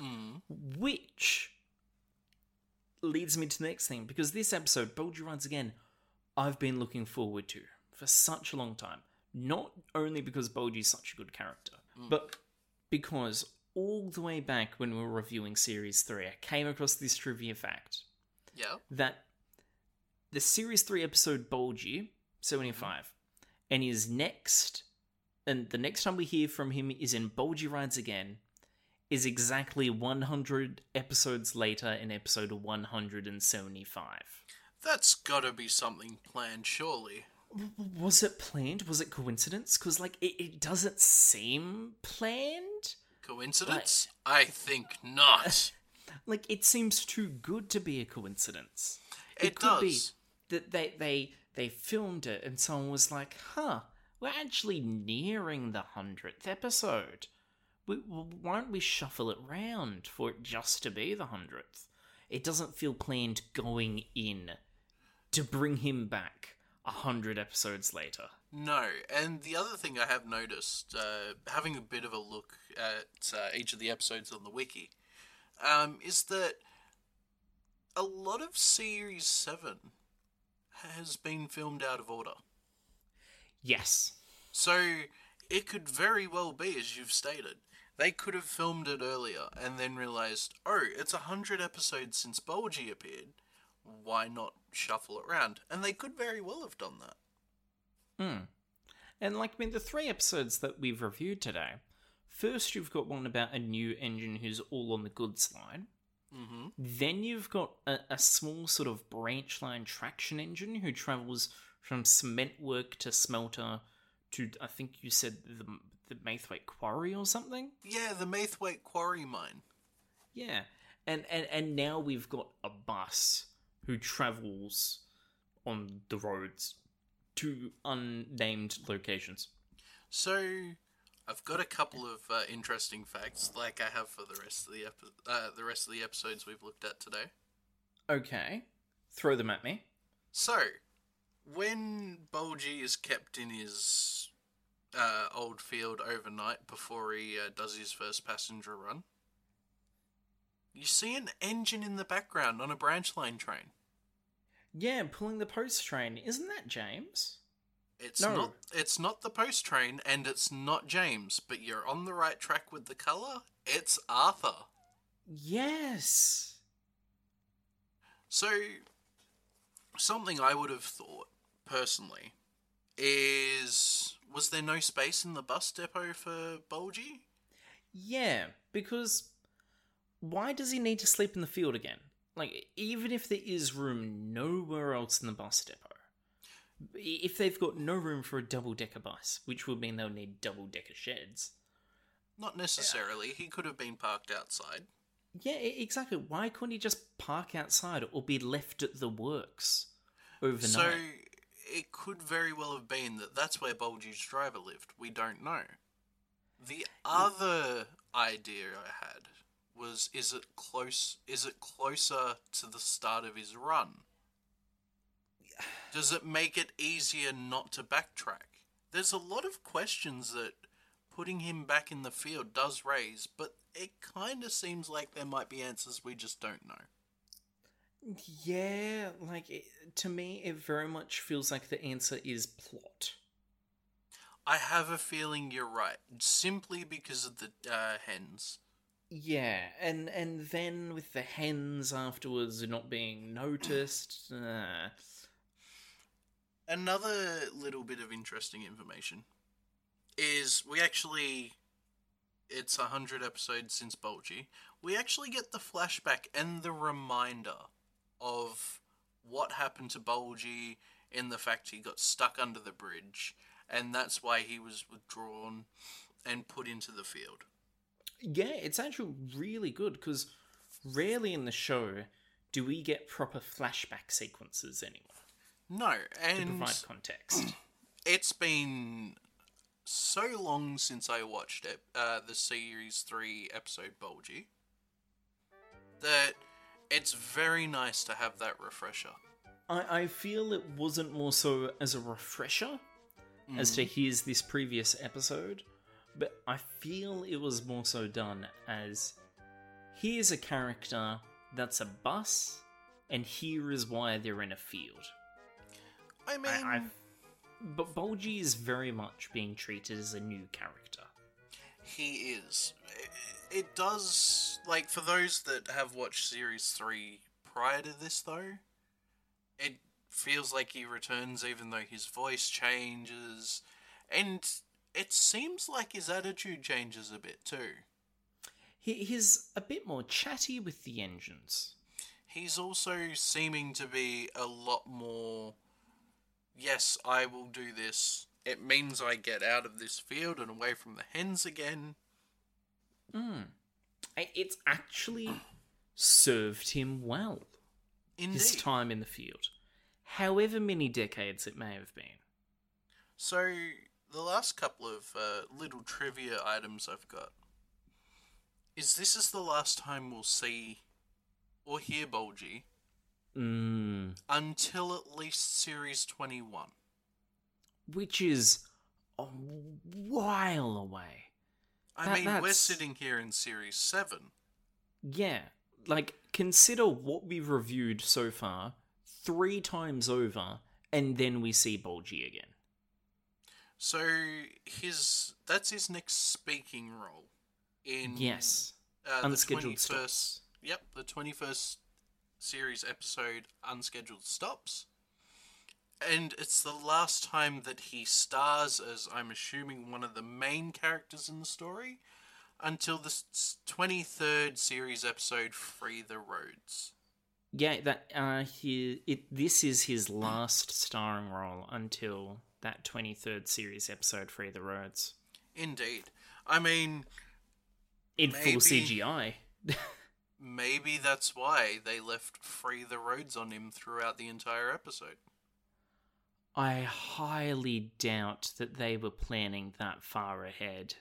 Mm. Which leads me to the next thing, because this episode, Bulgy once again, I've been looking forward to for such a long time. Not only because Bulgy's such a good character, but because all the way back when we were reviewing Series 3, I came across this trivia fact Yeah. that the series 3 episode Bulgy 75 and his next and the next time we hear from him is in Bulgy Rides Again is exactly 100 episodes later in episode 175. That's got to be something planned, surely. Was it planned? Was it coincidence? Because like it, it doesn't seem planned. Coincidence? I think not. (laughs) Like it seems too good to be a coincidence. It could be that they they they filmed it and someone was like, "Huh, we're actually nearing the hundredth episode. We, why don't we shuffle it round for it just to be the hundredth? It doesn't feel planned going in to bring him back a hundred episodes later. No, and the other thing I have noticed, uh, having a bit of a look at uh, each of the episodes on the wiki, um, is that a lot of Series 7 has been filmed out of order. Yes. So it could very well be, as you've stated, they could have filmed it earlier and then realized, oh, it's a hundred episodes since Bulgy appeared. Why not shuffle it around? And they could very well have done that. Hmm. And like, I mean, the three episodes that we've reviewed today. First, you've got one about a new engine who's all on the goods line. Mm-hmm. Then you've got a, a small sort of branch line traction engine who travels from cement work to smelter to, I think you said the the Maithwaite Quarry or something. Yeah, the Maithwaite Quarry Mine. Yeah, and and and now we've got a bus who travels on the roads to unnamed locations. So, I've got a couple of uh, interesting facts, like I have for the rest of the epi- uh, the rest of the episodes we've looked at today. Okay, throw them at me. So, when Bulgy is kept in his uh, old field overnight before he uh, does his first passenger run, you see an engine in the background on a branch line train. Yeah, pulling the post train. Isn't that James? It's No. not. It's not the post train, and it's not James. But you're on the right track with the color. It's Arthur. Yes. So, something I would have thought personally is was there no space in the bus depot for Bulgy? Yeah, because why does he need to sleep in the field again? Like, even if there is room nowhere else in the bus depot, if they've got no room for a double decker bus, which would mean they'll need double decker sheds. Not necessarily. He could have been parked outside. Yeah, exactly. Why couldn't he just park outside or be left at the works overnight? So it could very well have been that that's where Bulgy's driver lived. We don't know. The other idea I had was is it close is it closer to the start of his run? Does it make it easier not to backtrack? There's a lot of questions that putting him back in the field does raise, but it kind of seems like there might be answers we just don't know. Yeah, like it, to me, it very much feels like the answer is plot. I have a feeling you're right, simply because of the uh, hens. Yeah, and and then with the hens afterwards not being noticed, uh, Another little bit of interesting information is we actually, it's a hundred episodes since Bulgy. We actually get the flashback and the reminder of what happened to Bulgy in the fact he got stuck under the bridge, and that's why he was withdrawn and put into the field. yeah, it's actually really good because rarely in the show do we get proper flashback sequences anymore No, to and provide context. (clears throat) it's been so long since I watched it, uh, the series three episode Bulgy, that it's very nice to have that refresher. I, I feel it wasn't more so as a refresher as to mm. here's this previous episode, but I feel it was more so done as here's a character that's a bus, and here is why they're in a field. I mean, I, I, but Bulgy is very much being treated as a new character. He is. It, it does like for those that have watched series three prior to this though, it feels like he returns even though his voice changes, and it seems like his attitude changes a bit too. He, he's a bit more chatty with the engines. He's also seeming to be a lot more yes, I will do this. It means I get out of this field and away from the hens again. Mm. It's actually served him well. Indeed. His time in the field. However many decades it may have been. So, the last couple of uh, little trivia items I've got is this is the last time we'll see or hear Bulgy Mm. until at least series 21. Which is a while away. I That- mean, we're sitting here in series 7. Yeah. Like, consider what we've reviewed so far three times over, and then we see Bulgy again. So, his that's his next speaking role in Yes. uh, the Unscheduled 21st, Yep, the 21st series episode Unscheduled Stops. And it's the last time that he stars as, I'm assuming, one of the main characters in the story until the 23rd series episode Free the Roads. Yeah, that uh he it this is his last starring role until that 23rd series episode Free the Roads. Indeed. I mean, In full CGI. (laughs) maybe that's why they left Free the Roads on him throughout the entire episode. I highly doubt that they were planning that far ahead.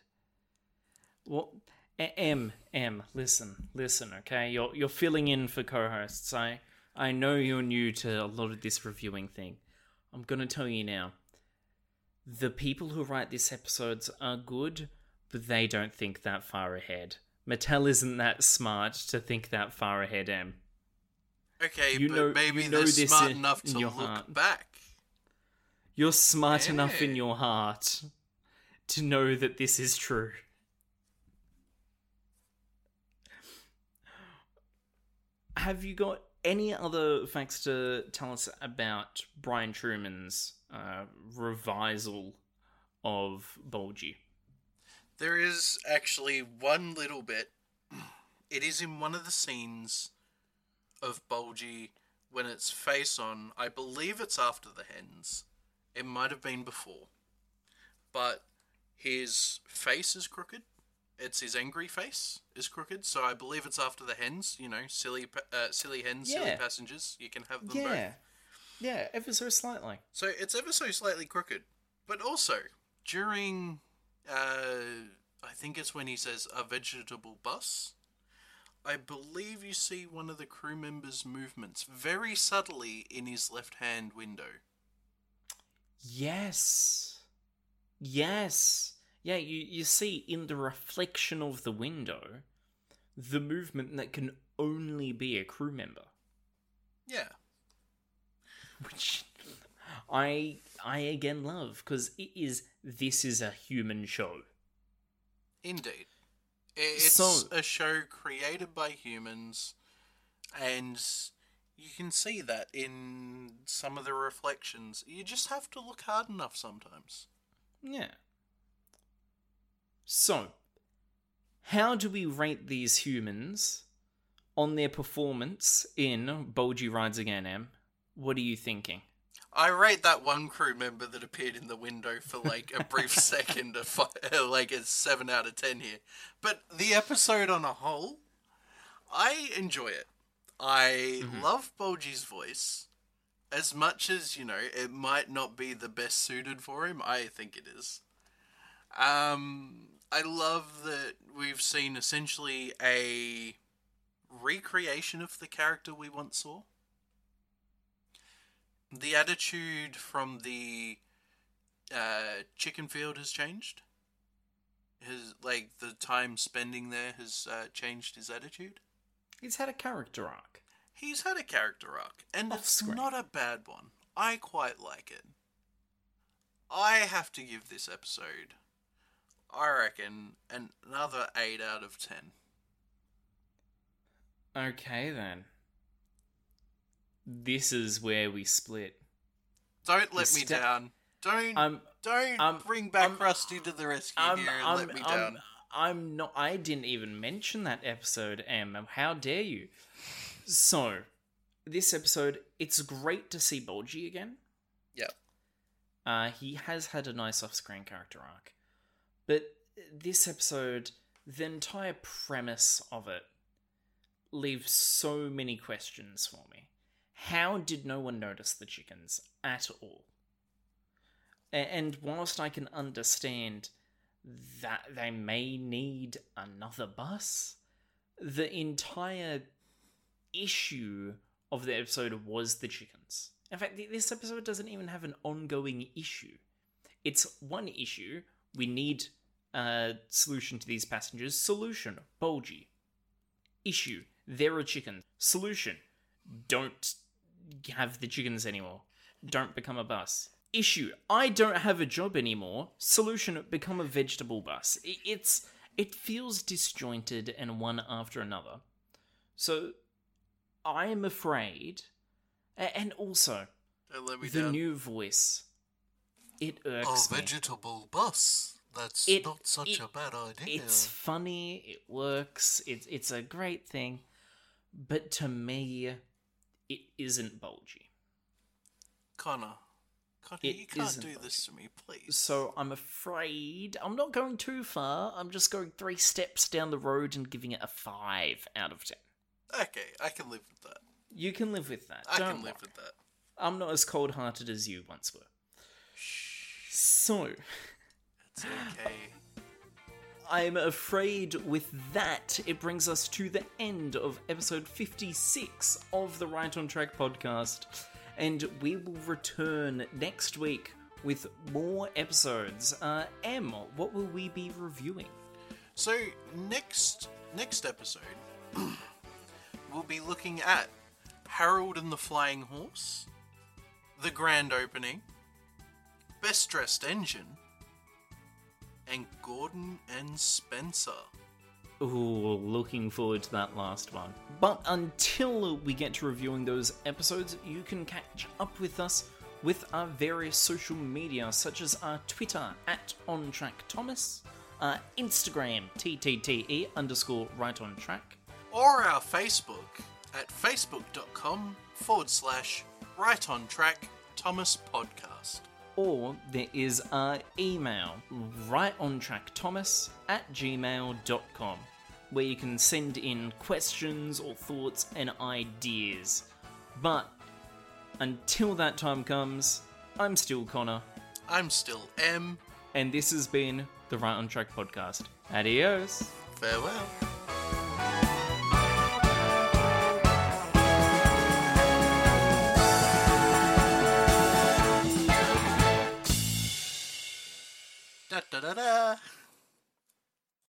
A- M M listen listen okay you're you're filling in for co-hosts I I know you're new to a lot of this reviewing thing I'm gonna tell you now the people who write these episodes are good but they don't think that far ahead Mattel isn't that smart to think that far ahead M Okay, You but know- maybe you know they're smart in- enough to look heart. back. You're smart enough in your heart to know that this is true. Have you got any other facts to tell us about Brian Trueman's uh, revisal of Bulgy? There is actually one little bit. (clears throat) It is in one of the scenes of Bulgy when it's face on. I believe it's after the hens. It might have been before. But his face is crooked. It's his angry face is crooked. So I believe it's after the hens. You know, silly, uh, silly hens, silly passengers. You can have them both. Yeah. Yeah, ever so slightly. So it's ever so slightly crooked. But also, during, uh, I think it's when he says a vegetable bus, I believe you see one of the crew members' movements very subtly in his left hand window. Yes. Yes. Yeah, you, you see in the reflection of the window the movement that can only be a crew member. Yeah. Which I I again love because it is this is a human show. Indeed. It's So- a show created by humans, and you can see that in some of the reflections. You just have to look hard enough sometimes. Yeah. So, how do we rate these humans on their performance in Bulgy Rides Again, M? What are you thinking? I rate that one crew member that appeared in the window for like a brief (laughs) second, a fi- uh, like a seven out of ten here. But the episode on a whole, I enjoy it. I love Bulgy's voice as much as you know it might not be the best suited for him. I think it is. Um, I love that we've seen essentially a recreation of the character we once saw the attitude from the uh, chicken field has changed. His like the time spending there has uh, changed his attitude. He's had a character arc. He's had a character arc, and it's Off-screen. not a bad one. I quite like it. I have to give this episode, I reckon, an- another eight out of ten. Okay then. This is where we split. Don't let me sta- down. Don't I'm- don't I'm- bring back I'm- Rusty to the rescue I'm, here and I'm, let me I'm, down. I'm not. I didn't even mention that episode, Em. How dare you? So, this episode, it's great to see Bulgy again. Yep. Uh, he has had a nice off-screen character arc, but this episode, the entire premise of it, leaves so many questions for me. How did no one notice the chickens at all? And whilst I can understand that they may need another bus, the entire issue of the episode was the chickens. In fact, this episode doesn't even have an ongoing issue. It's one issue. We need a solution to these passengers. Solution: Bulgy. Issue: There are chickens. Solution: Don't have the chickens anymore. Don't become a bus. Issue: I don't have a job anymore. Solution: Become a vegetable bus. It's it feels disjointed and one after another. So I am afraid, and also me the down. new voice. It A irks oh, me. vegetable bus. That's It- not such it- a bad idea. It's funny. It works. It's it's a great thing, but to me, it isn't bulgy. Connor. Connor, It you can't do this to me, please. So I'm afraid I'm not going too far. I'm just going three steps down the road and giving it a five out of ten. Okay, I can live with that. You can live with that. I Don't can live worry. with that. I'm not as cold hearted as you once were. Shh. So, It's okay. (laughs) I'm afraid with that, it brings us to the end of episode 56 of the Right on Track podcast. And we will return next week with more episodes. Uh, M, what will we be reviewing? So next next episode, (clears throat) we'll be looking at Harold and the Flying Horse, the grand opening, Best Dressed Engine, and Gordon and Spencer. Ooh, looking forward to that last one. But until we get to reviewing those episodes, you can catch up with us with our various social media, such as our Twitter at OnTrackThomas, our Instagram TTTE underscore right on track, or our Facebook at facebook.com forward slash right on track Thomas Podcast. or there is our email, rightontrackthomas at gmail.com, where you can send in questions or thoughts and ideas. But until that time comes, I'm still Connor. I'm still M. And this has been the Right on Track podcast. Adios. Farewell. da da da da